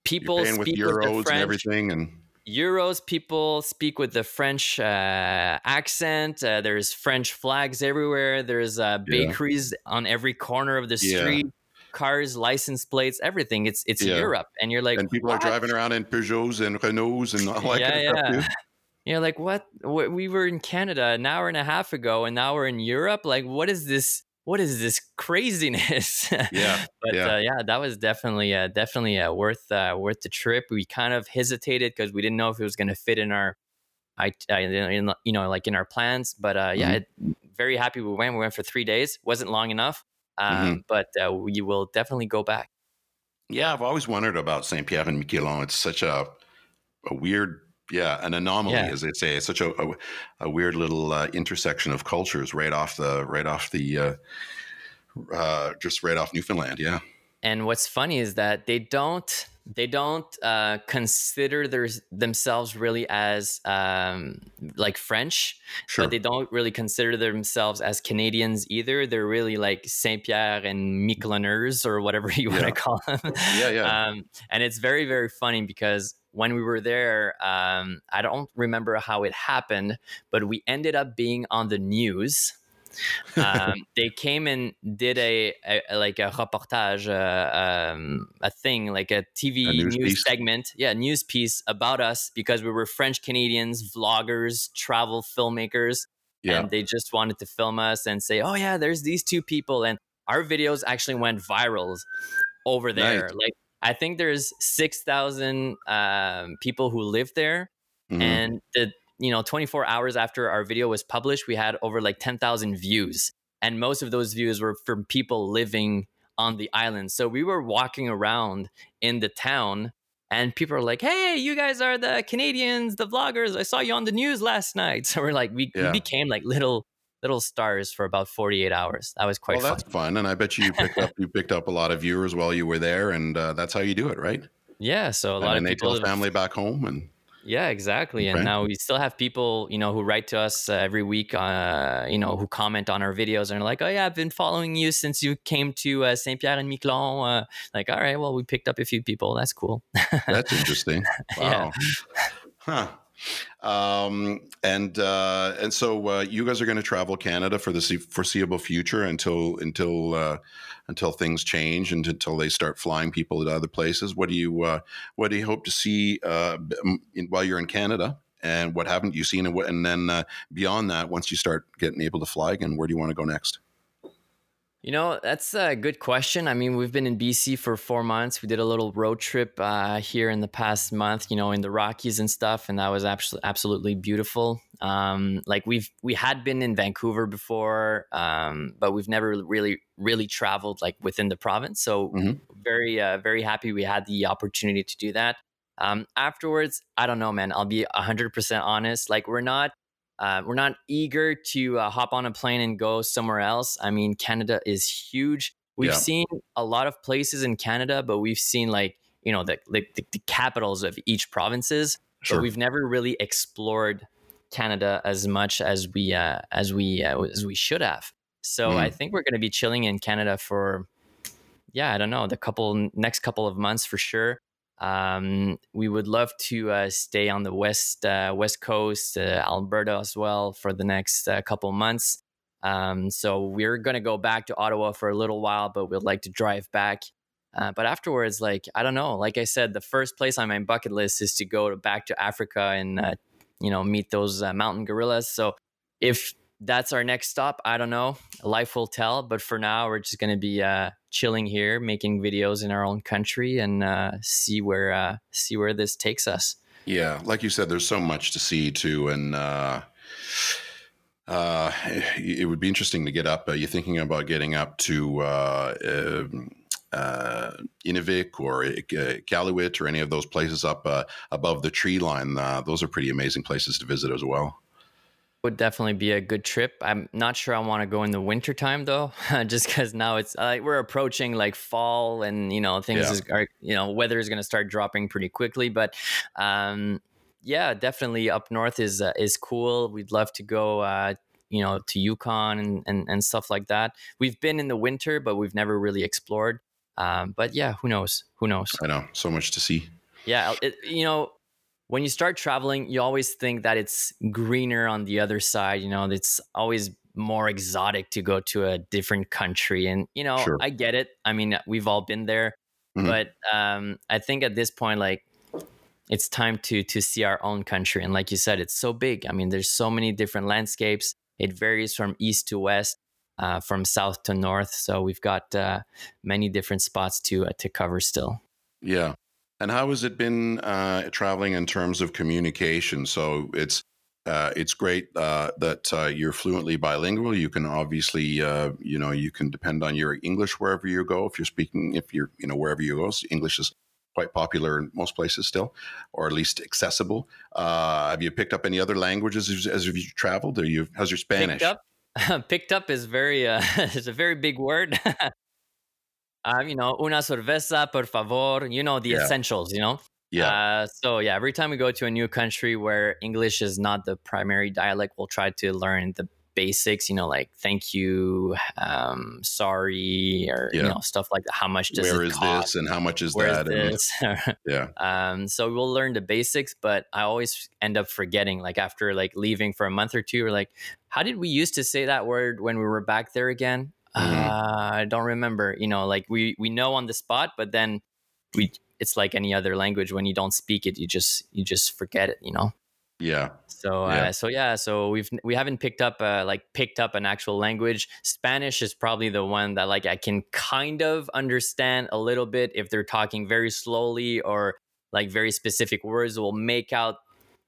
people paying with speak with, the euros and everything, and Euros people speak with the French uh, accent. Uh, there's French flags everywhere. There's uh, Yeah. bakeries on every corner of the Yeah. Cars, license plates, everything. It's it's Yeah. Europe, and you're like, and people are driving around in Peugeots and Renaults and all that yeah, kind of stuff yeah. too. You're like, what? We were in Canada an hour and a half ago, and now we're in Europe. Like, what is this? What is this craziness? Yeah, but yeah. Uh, yeah, that was definitely, uh, definitely uh, worth uh, worth the trip. We kind of hesitated because we didn't know if it was going to fit in our, I, in, you know, like in our plans. But uh, yeah, it, very happy we went. We went for three days. wasn't long enough, um, but uh, we will definitely go back. Yeah, I've always wondered about Saint Pierre and Miquelon. It's such a a weird, yeah, an anomaly, Yeah. as they say. It's such a a, a weird little uh, intersection of cultures right off the right off the uh, uh, just right off Newfoundland. Yeah, And what's funny is that they don't they don't uh, consider their, themselves really as um, like French, sure. but they don't really consider themselves as Canadians either. They're really like Saint Pierre and Miqueloners or whatever you want Yeah. to call them. Yeah, yeah. Um, and it's very very funny because when we were there, um, I don't remember how it happened, but we ended up being on the news um, they came and did a, a like a reportage, uh, um, a thing like a TV A news news, segment, yeah, news piece about us because we were French Canadians, vloggers, travel filmmakers, yeah, and they just wanted to film us and say, "Oh yeah, there's these two people," and our videos actually went viral over there. Nice. Like I think there's six thousand um, people who live there, Mhm. and the you know 24 hours after our video was published we had over like 10,000 views. And most of those views were from people living on the island. So we were walking around in the town and people are like hey you guys are the canadians the vloggers. I saw you on the news last night. So we're like we, Yeah. we became like little little stars for about 48 hours. That was quite well, fun that's fun, and I bet you picked up you picked up a lot of viewers while you were there, and uh, that's how you do it, right? yeah so a and lot of they people tell have- family back home, and Yeah, exactly. And now we still have people, you know, who write to us uh, every week, uh, you know, who comment on our videos and are like, "Oh yeah, I've been following you since you came to uh, Saint Pierre and Miquelon." Uh, like, all right, well, we picked up a few people. That's cool. that's interesting. Yeah. Wow, huh? Um, and uh, and so uh, you guys are going to travel Canada for the foreseeable future until until uh, until things change and until they start flying people to other places. What do you uh, what do you hope to see uh, in, while you're in Canada? And what haven't you seen? And, what, and then uh, beyond that, once you start getting able to fly again, where do you want to go next? You know, that's a good question. I mean, we've been in BC for four months. We did a little road trip uh, here in the past month, you know, in the Rockies and stuff, and that was absolutely absolutely beautiful. Um, like we've we had been in Vancouver before, um, but we've never really really traveled like within the province. So Mhm. very uh, very happy we had the opportunity to do that. Um, afterwards, I don't know, man. I'll be hundred percent honest. Like we're not uh, we're not eager to uh, hop on a plane and go somewhere else. I mean, Canada is huge. We've Yeah. seen a lot of places in Canada, but we've seen like you know the the, the, the capitals of each provinces. But we've never really explored Canada as much as we uh, as we uh, as we should have. So Mm. I think we're going to be chilling in Canada for yeah, I don't know, the couple next couple of months for sure. Um, we would love to uh, stay on the west uh, west coast, uh, Alberta as well, for the next uh, couple months. Um, so we're gonna go back to Ottawa for a little while, but we'd like to drive back. Uh, but afterwards, like I don't know, like I said, the first place on my bucket list is to go to, back to Africa and uh, you know meet those uh, mountain gorillas. So if that's our next stop, I don't know. Life will tell. But for now, we're just gonna be uh, chilling here, making videos in our own country, and uh, see where uh, see where this takes us. Yeah, like you said, there's so much to see too, and uh, uh, it would be interesting to get up. Are you thinking about getting up to uh, um, uh, Inuvik or uh, Iqaluit or any of those places up uh, above the tree line? Uh, those are pretty amazing places to visit as well. Would definitely be a good trip. I'm not sure I want to go in the wintertime though, just because now it's like we're approaching like fall and you know things yeah. is, are you know weather is going to start dropping pretty quickly. But um, yeah, definitely up north is uh, is cool. We'd love to go. Uh, you know, to Yukon and, and, and stuff like that. We've been in the winter, but we've never really explored. Um, but yeah, who knows? Who knows? I know so much to see. Yeah, it, you know, when you start traveling, you always think that it's greener on the other side. You know, it's always more exotic to go to a different country, and you know, sure. I get it. I mean, we've all been there, mm-hmm. but um, I think at this point, like it's time to to see our own country and like you said it's so big i mean there's so many different landscapes it varies from east to west uh, from south to north. So we've got uh, many different spots to uh, to cover still. Yeah, and how has it been uh, traveling in terms of communication? So it's uh, it's great uh, that you're fluently bilingual. You can obviously, you know, you can depend on your English wherever you go. If you're speaking, if you're, you know, wherever you go, so English is quite popular in most places still, or at least accessible. have you picked up any other languages as, as you traveled? Or you how's your Spanish? Picked up, picked up is very uh, is a very big word. um, you know, una cerveza, por favor. You know the yeah. essentials. You know. Yeah. Uh, so yeah, every time we go to a new country where English is not the primary dialect, we'll try to learn the basics, you know, like thank you, um, sorry, or yeah. you know, stuff like that. How much does Where it is cost? this and how much is Where that? Is and, yeah. Um, so we'll learn the basics, but I always end up forgetting. Like after like leaving for a month or two, we're like, how did we used to say that word when we were back there again? Mm-hmm. Uh, I don't remember. You know, like we we know on the spot, but then we it's like any other language when you don't speak it, you just you just forget it. You know. Yeah. So yeah. Uh, so yeah, so we've we haven't picked up uh, like picked up an actual language. Spanish is probably the one that like I can kind of understand a little bit if they're talking very slowly or like very specific words. We'll make out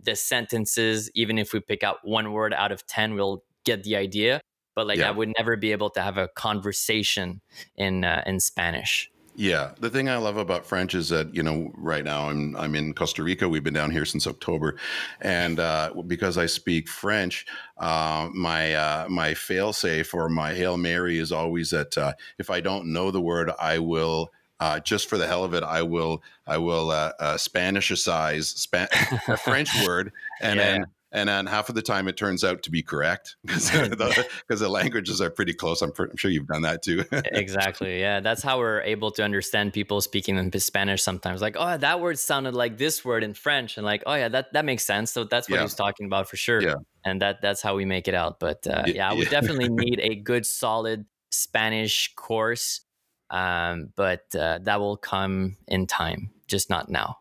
the sentences even if we pick out one word out of 10, we'll get the idea. But like yeah. I would never be able to have a conversation in uh, in Spanish. Yeah, the thing I love about French is that you know right now I'm I'm in Costa Rica. We've been down here since October, and uh, because I speak French, uh, my uh, my failsafe or my hail mary is always that uh, if I don't know the word, I will. Uh, just for the hell of it, I will I will uh, uh, Spanishicize Span- a French word, and yeah. then and then half of the time it turns out to be correct because the, the, languages are pretty close. I'm, I'm, sure you've done that too. exactly. Yeah, that's how we're able to understand people speaking in Spanish sometimes. Like, oh, that word sounded like this word in French, and like, oh yeah, that that makes sense. So that's what yeah. he's talking about for sure. Yeah. And that that's how we make it out. But uh, yeah, I would yeah. definitely need a good, solid Spanish course. Um, but uh, that will come in time, just not now.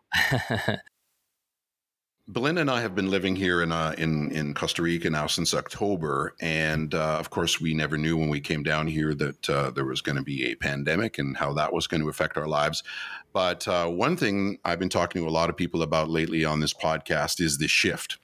Belinda and I have been living here in uh, in in Costa Rica now since October, and uh, of course, we never knew when we came down here that uh, there was going to be a pandemic and how that was going to affect our lives. But uh, one thing I've been talking to a lot of people about lately on this podcast is the shift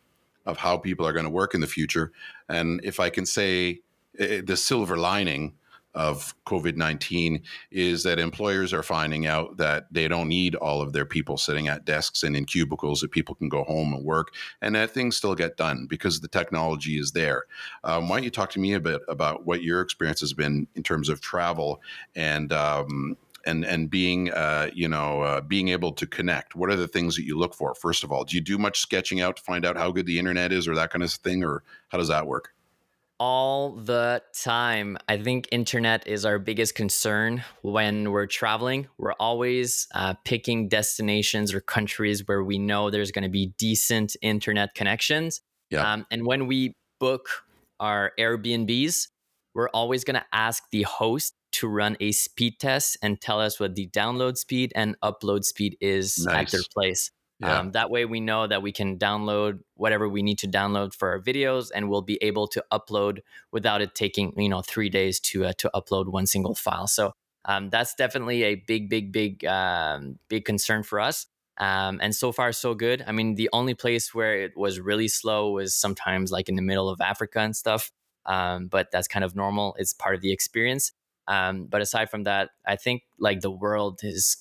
of how people are going to work in the future, and if I can say eh, the silver lining of COVID 19 is that employers are finding out that they don't need all of their people sitting at desks and in cubicles, that people can go home and work, and that things still get done because the technology is there. Um, why don't you talk to me a bit about what your experience has been in terms of travel and um, and and being uh, you know uh, being able to connect? What are the things that you look for first of all? Do you do much sketching out to find out how good the internet is or that kind of thing or how does that work all the time. I think internet is our biggest concern when we're traveling. We're always uh, picking destinations or countries where we know there's going to be decent internet connections. Yeah. Um, and when we book our Airbnbs, we're always going to ask the host to run a speed test and tell us what the download speed and upload speed is nice. at their place. Yeah. Um, that way, we know that we can download whatever we need to download for our videos, and we'll be able to upload without it taking you know three days to uh, to upload one single file. So um, that's definitely a big, big, big, um, big concern for us. Um, and so far, so good. I mean, the only place where it was really slow was sometimes like in the middle of Africa and stuff. um, but that's kind of normal. It's part of the experience. Um, but aside from that, I think like the world is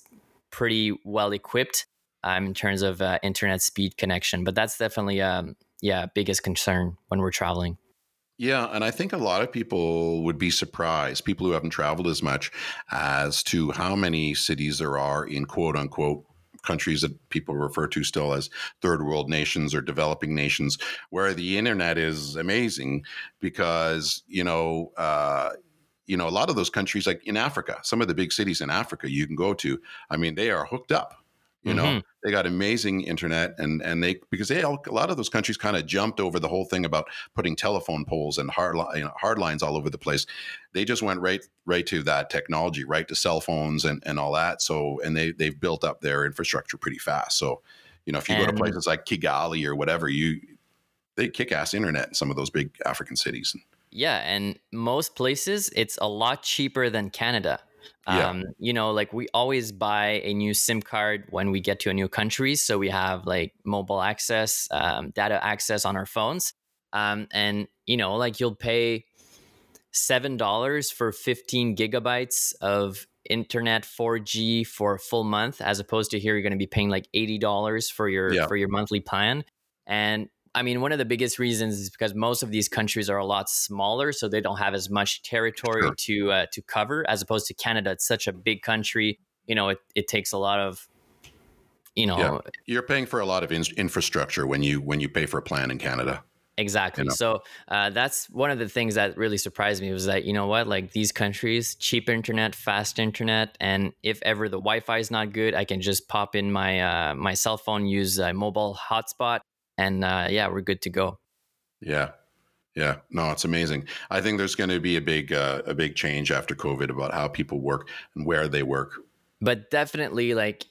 pretty well equipped um, in terms of uh, internet speed connection. But that's definitely um, yeah biggest concern when we're traveling. Yeah, and I think a lot of people would be surprised, people who haven't traveled as much, as to how many cities there are in quote unquote countries that people refer to still as third world nations or developing nations, where the internet is amazing because, you know, uh, you know, a lot of those countries, like in Africa, some of the big cities in Africa you can go to, I mean, they are hooked up you know, mm-hmm. they got amazing internet, and and they because they a lot of those countries kind of jumped over the whole thing about putting telephone poles and hard you know, hard lines all over the place. They just went right right to that technology, right to cell phones and and all that. So and they they've built up their infrastructure pretty fast. So you know, if you and, go to places like Kigali or whatever, you they kick ass internet in some of those big African cities. Yeah, and most places it's a lot cheaper than Canada. Yeah. Um, you know, like we always buy a new SIM card when we get to a new country. So we have like mobile access, um, data access on our phones. Um, and, you know, like you'll pay $7 for 15 gigabytes of internet 4G for a full month, as opposed to here, you're going to be paying like $80 for your, yeah. for your monthly plan. And I mean, one of the biggest reasons is because most of these countries are a lot smaller, so they don't have as much territory sure. to uh, to cover. As opposed to Canada, it's such a big country. You know, it, it takes a lot of, you know, yeah. you're paying for a lot of in- infrastructure when you when you pay for a plan in Canada. Exactly. You know? So uh, that's one of the things that really surprised me was that you know what, like these countries, cheap internet, fast internet, and if ever the Wi-Fi is not good, I can just pop in my uh, my cell phone, use a mobile hotspot, and uh, yeah, we're good to go. Yeah, yeah, no, it's amazing. I think there's going to be a big uh, a big change after COVID about how people work and where they work. But definitely, like,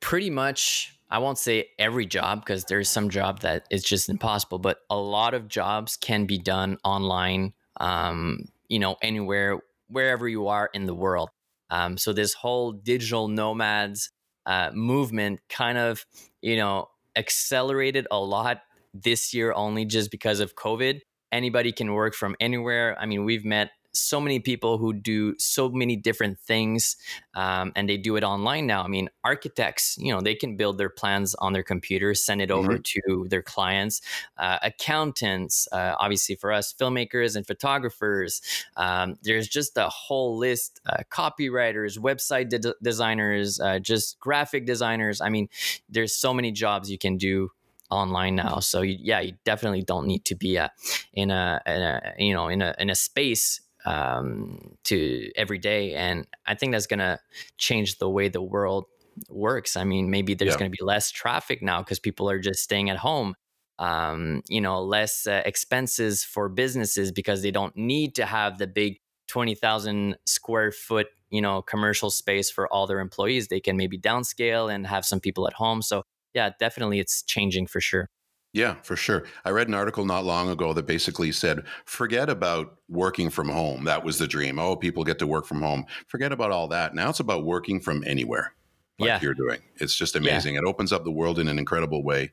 pretty much. I won't say every job because there's some job that is just impossible, but a lot of jobs can be done online. Um, you know, anywhere, wherever you are in the world. Um, so this whole digital nomads uh, movement kind of, you know, accelerated a lot this year only just because of COVID. Anybody can work from anywhere. I mean, we've met so many people who do so many different things um, and they do it online now i mean architects you know they can build their plans on their computers send it over mm-hmm. to their clients uh, accountants uh, obviously for us filmmakers and photographers um, there's just a whole list uh, copywriters website de- designers uh, just graphic designers i mean there's so many jobs you can do online now. So you, yeah, you definitely don't need to be a, in a, in a, you know in a in a space um, to every day. And I think that's going to change the way the world works. I mean, maybe there's yeah. going to be less traffic now because people are just staying at home. Um, you know, less uh, expenses for businesses because they don't need to have the big 20,000 square foot, you know, commercial space for all their employees. They can maybe downscale and have some people at home. So, yeah, definitely it's changing for sure. Yeah, for sure. I read an article not long ago that basically said, forget about working from home. That was the dream. Oh, people get to work from home. Forget about all that. Now it's about working from anywhere, like yeah. you're doing. It's just amazing. Yeah. It opens up the world in an incredible way.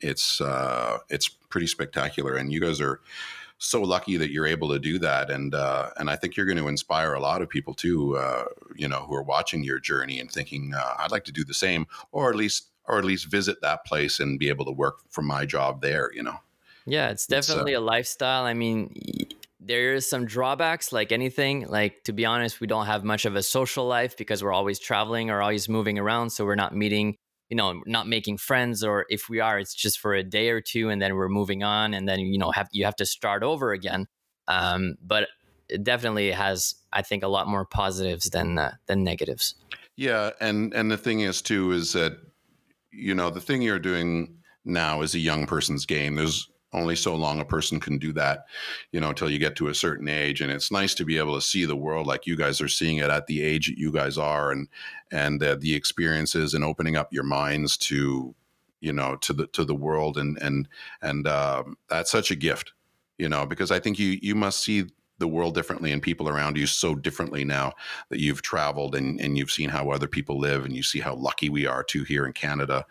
It's uh, it's pretty spectacular, and you guys are so lucky that you're able to do that. And uh, and I think you're going to inspire a lot of people too. Uh, you know, who are watching your journey and thinking, uh, I'd like to do the same, or at least or at least visit that place and be able to work from my job there, you know? Yeah, it's definitely it's, uh, a lifestyle. I mean, there is some drawbacks like anything. Like, to be honest, we don't have much of a social life because we're always traveling or always moving around. So we're not meeting, you know, not making friends. Or if we are, it's just for a day or two and then we're moving on. And then, you know, have you have to start over again. Um, but it definitely has, I think, a lot more positives than uh, than negatives. Yeah, and and the thing is too is that you know, the thing you're doing now is a young person's game. There's only so long a person can do that, you know, until you get to a certain age. And it's nice to be able to see the world like you guys are seeing it at the age that you guys are, and and uh, the experiences and opening up your minds to, you know, to the to the world, and and and um, that's such a gift, you know, because I think you you must see the world differently and people around you so differently now that you've traveled and, and you've seen how other people live and you see how lucky we are too here in Canada.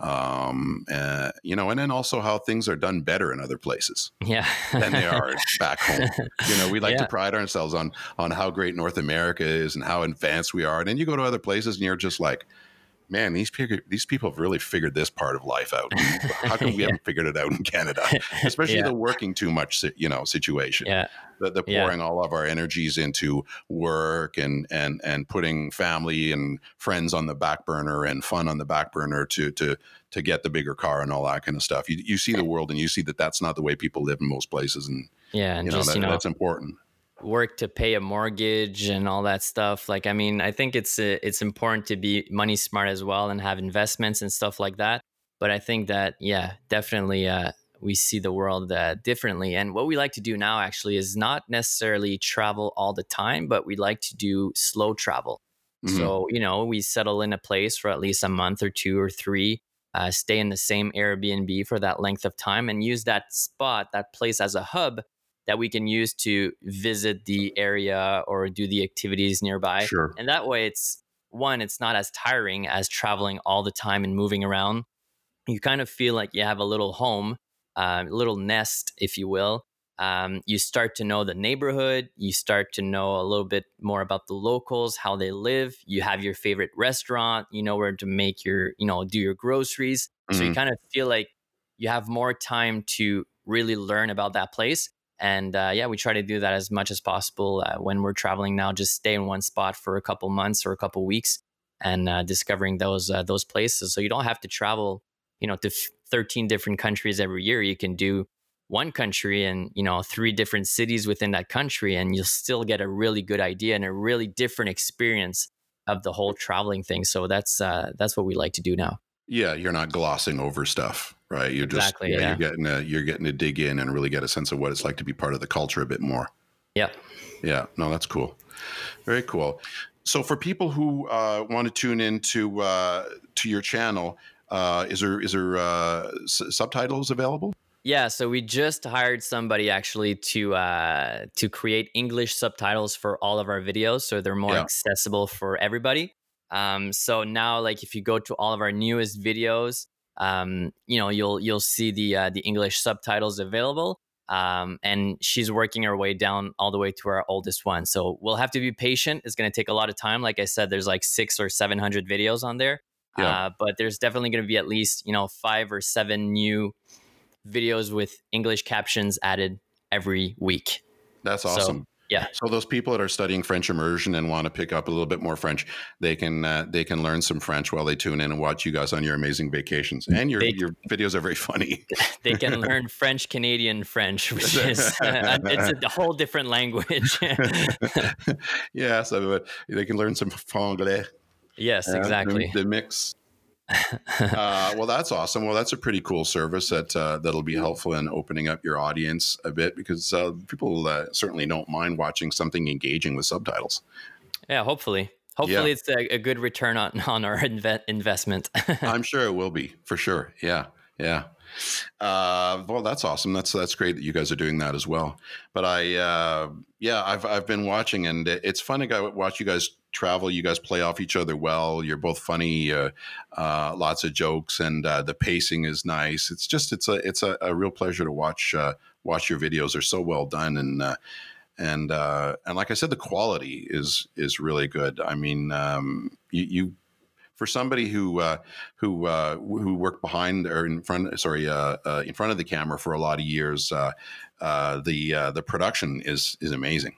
Um, uh, you know, and then also how things are done better in other places Yeah. than they are back home. You know, we like Yeah. to pride ourselves on on how great North America is and how advanced we are. And then you go to other places and you're just like, man, these people these people have really figured this part of life out. How come we Yeah. haven't figured it out in Canada? Especially Yeah. the working too much, you know, situation. yeah. The, the Yeah. pouring all of our energies into work and and and putting family and friends on the back burner and fun on the back burner to to to get the bigger car and all that kind of stuff. You you see the world and you see that that's not the way people live in most places, and Yeah. And you know, just, that, you know, that's important. Work to pay a mortgage and all that stuff like i mean i think it's uh, it's important to be money smart as well and have investments and stuff like that. But i think that yeah definitely uh, we see the world uh, differently. And what we like to do now actually is not necessarily travel all the time but we like to do slow travel. Mhm. so you know we settle in a place for at least a month or two or three uh, stay in the same airbnb for that length of time and use that spot that place as a hub that we can use to visit the area or do the activities nearby. Sure. And that way, it's one, it's not as tiring as traveling all the time and moving around. You kind of feel like you have a little home, uh, a little nest, if you will. Um, you start to know the neighborhood. You start to know a little bit more about the locals, how they live. You have your favorite restaurant. You know where to make your, you know, do your groceries. So you Mhm. kind of feel like you have more time to really learn about that place. And uh, yeah, we try to do that as much as possible uh, when we're traveling now. Just stay in one spot for a couple months or a couple weeks, and uh, discovering those uh, those places. So you don't have to travel, you know, to f- thirteen different countries every year. You can do one country and you know three different cities within that country, and you'll still get a really good idea and a really different experience of the whole traveling thing. So that's uh, that's what we like to do now. Yeah, you're not glossing over stuff, right? You're just Exactly, yeah, yeah. you're getting a, you're getting to dig in and really get a sense of what it's like to be part of the culture a bit more. Yeah. Yeah, no, that's cool. Very cool. So for people who uh, want to tune in to uh, to your channel, uh, is there is there uh, s- subtitles available? Yeah, so we just hired somebody actually to uh, to create English subtitles for all of our videos, so they're more Yeah. accessible for everybody. Um, so now, like, if you go to all of our newest videos, um, you know, you'll you'll see the uh, the English subtitles available. Um, and she's working her way down all the way to our oldest one. So we'll have to be patient. It's going to take a lot of time. Like I said, there's like six or seven hundred videos on there. Yeah. Uh, but there's definitely going to be at least you know five or seven new videos with English captions added every week. That's So, awesome. Yeah. So those people that are studying French immersion and want to pick up a little bit more French, they can uh, they can learn some French while they tune in and watch you guys on your amazing vacations. And your They- your videos are very funny. They can learn French Canadian French, which is uh, it's a whole different language. yeah, so they can learn some franglais. yes, Yeah, the- exactly. The, mix. Uh, well, that's awesome. Well, that's a pretty cool service that uh, that'll be helpful in opening up your audience a bit because uh, people uh, certainly don't mind watching something engaging with subtitles. Yeah, hopefully. Hopefully, it's a, a good return on, on our inve- investment. I'm sure it will be for sure. Yeah, yeah. Uh, well, that's awesome. That's that's great that you guys are doing that as well. But I, uh, yeah, I've I've been watching, and it's fun to watch you guys travel. You guys play off each other well. You're both funny. Uh, uh, lots of jokes, and uh, the pacing is nice. It's just it's a it's a, a real pleasure to watch uh, watch your videos. They're so well done, and and uh, and like I said, the quality is is really good. I mean, um, you, you for somebody who uh, who uh, who worked behind or in front, sorry, uh, uh, in front of the camera for a lot of years, uh, uh, the uh, the production is is amazing.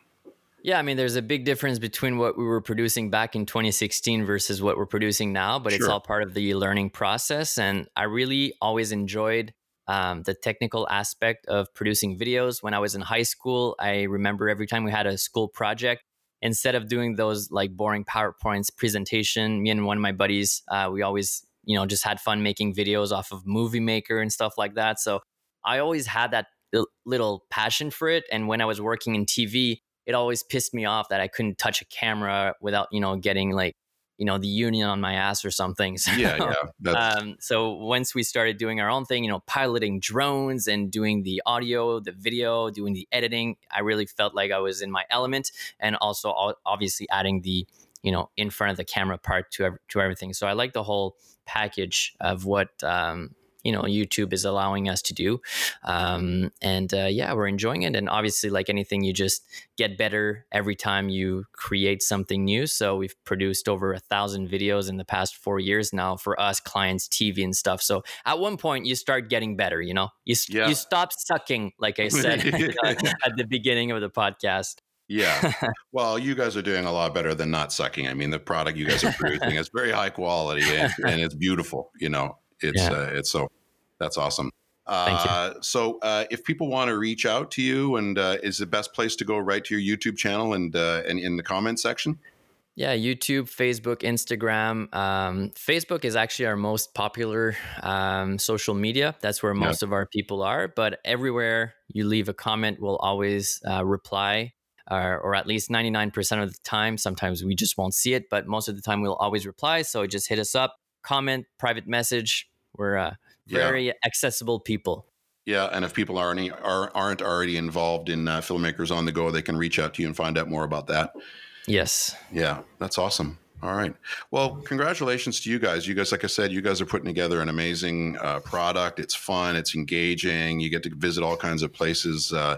Yeah, I mean, there's a big difference between what we were producing back in 2016 versus what we're producing now, but it's all part of the learning process. And I really always enjoyed um, the technical aspect of producing videos. When I was in high school, I remember every time we had a school project, instead of doing those like boring PowerPoints presentation, me and one of my buddies, uh, we always, you know, just had fun making videos off of Movie Maker and stuff like that. So I always had that little passion for it. And when I was working in TV, it always pissed me off that I couldn't touch a camera without, you know, getting like you know the union on my ass or something. So, Yeah, yeah. That's, um, so once we started doing our own thing, you know, piloting drones and doing the audio, the video, doing the editing, I really felt like I was in my element, and also obviously adding the you know in front of the camera part to to everything. So I like the whole package of what um, you know YouTube is allowing us to do, um, and uh, yeah, we're enjoying it. And obviously, like anything, you just get better every time you create something new. So we've produced over a thousand videos in the past four years now for us, clients, TV, and stuff. So at one point, you start getting better. You know, you Yeah. you stop sucking, like I said at the beginning of the podcast. yeah. Well, you guys are doing a lot better than not sucking. I mean, the product you guys are producing is very high quality and, and it's beautiful. You know, it's Yeah. uh, it's so that's awesome. Thank you. Uh, so, uh, if people want to reach out to you, and uh, is the best place to go right to your YouTube channel and uh, and in the comment section? Yeah, YouTube, Facebook, Instagram. Um, Facebook is actually our most popular um, social media. That's where Yeah. most of our people are. But everywhere you leave a comment, we'll always uh, reply, uh, or at least 99% of the time. Sometimes we just won't see it, but most of the time we'll always reply. So just hit us up, comment, private message. We're uh, Yeah. very accessible people. Yeah, and if people aren't are, aren't already involved in uh, filmmakers on the go, they can reach out to you and find out more about that. Yes. Yeah, that's awesome. All right. Well, congratulations to you guys. You guys, like I said, you guys are putting together an amazing uh, product. It's fun. It's engaging. You get to visit all kinds of places uh,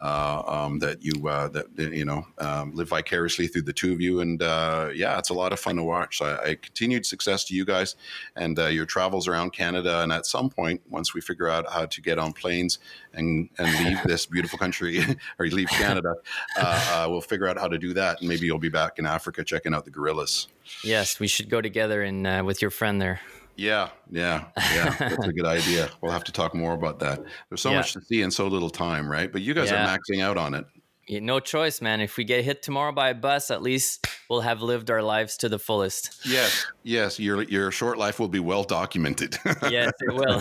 uh, um, that you uh, that you know um, live vicariously through the two of you. And uh, yeah, it's a lot of fun to watch. So I, I continued success to you guys and uh, your travels around Canada. And at some point, once we figure out how to get on planes and and leave this beautiful country or leave Canada, uh, uh, we'll figure out how to do that. And maybe you'll be back in Africa checking out the gorillas. Yes, we should go together and with your friend there. Yeah, yeah, yeah. That's a good idea. We'll have to talk more about that. There's so Yeah. much to see in so little time, right? But you guys Yeah. are maxing out on it. Yeah, No choice, man. If we get hit tomorrow by a bus, at least we'll have lived our lives to the fullest. Yes, yes. Your your short life will be well documented. yes, it will.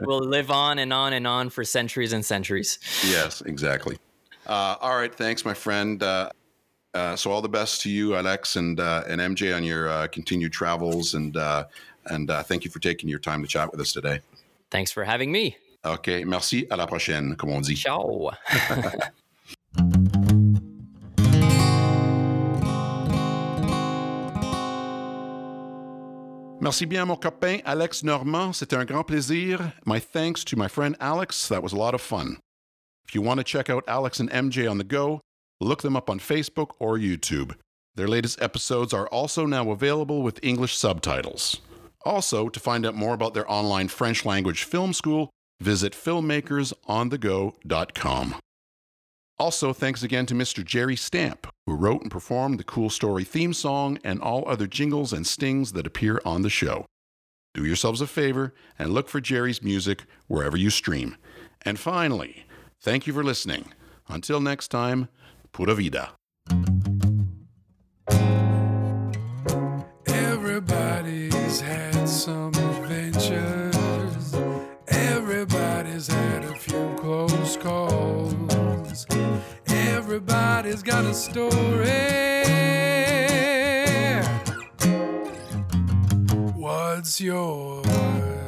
we'll live on and on and on for centuries and centuries. yes, exactly. Uh, all right, thanks, my friend. Uh, uh, so all the best to you, Alex, and uh, and MJ on your uh, continued travels, and uh, and uh, thank you for taking your time to chat with us today. Thanks for having me. Ok, merci. À la prochaine, comme on dit. Ciao. Merci bien, mon copain Alex Normand. C'était un grand plaisir. My thanks to my friend Alex. That was a lot of fun. If you want to check out Alex and MJ on the go, look them up on Facebook or YouTube. Their latest episodes are also now available with English subtitles. Also, to find out more about their online French language film school, visit filmmakersonthego.com. Also, thanks again to Mr. Jerry Stamp, who wrote and performed the Cool Story theme song and all other jingles and stings that appear on the show. Do yourselves a favor and look for Jerry's music wherever you stream. And finally, thank you for listening. Until next time, pura vida. Everybody's had some adventures. Everybody's had a few close calls. Everybody's got a story. What's yours?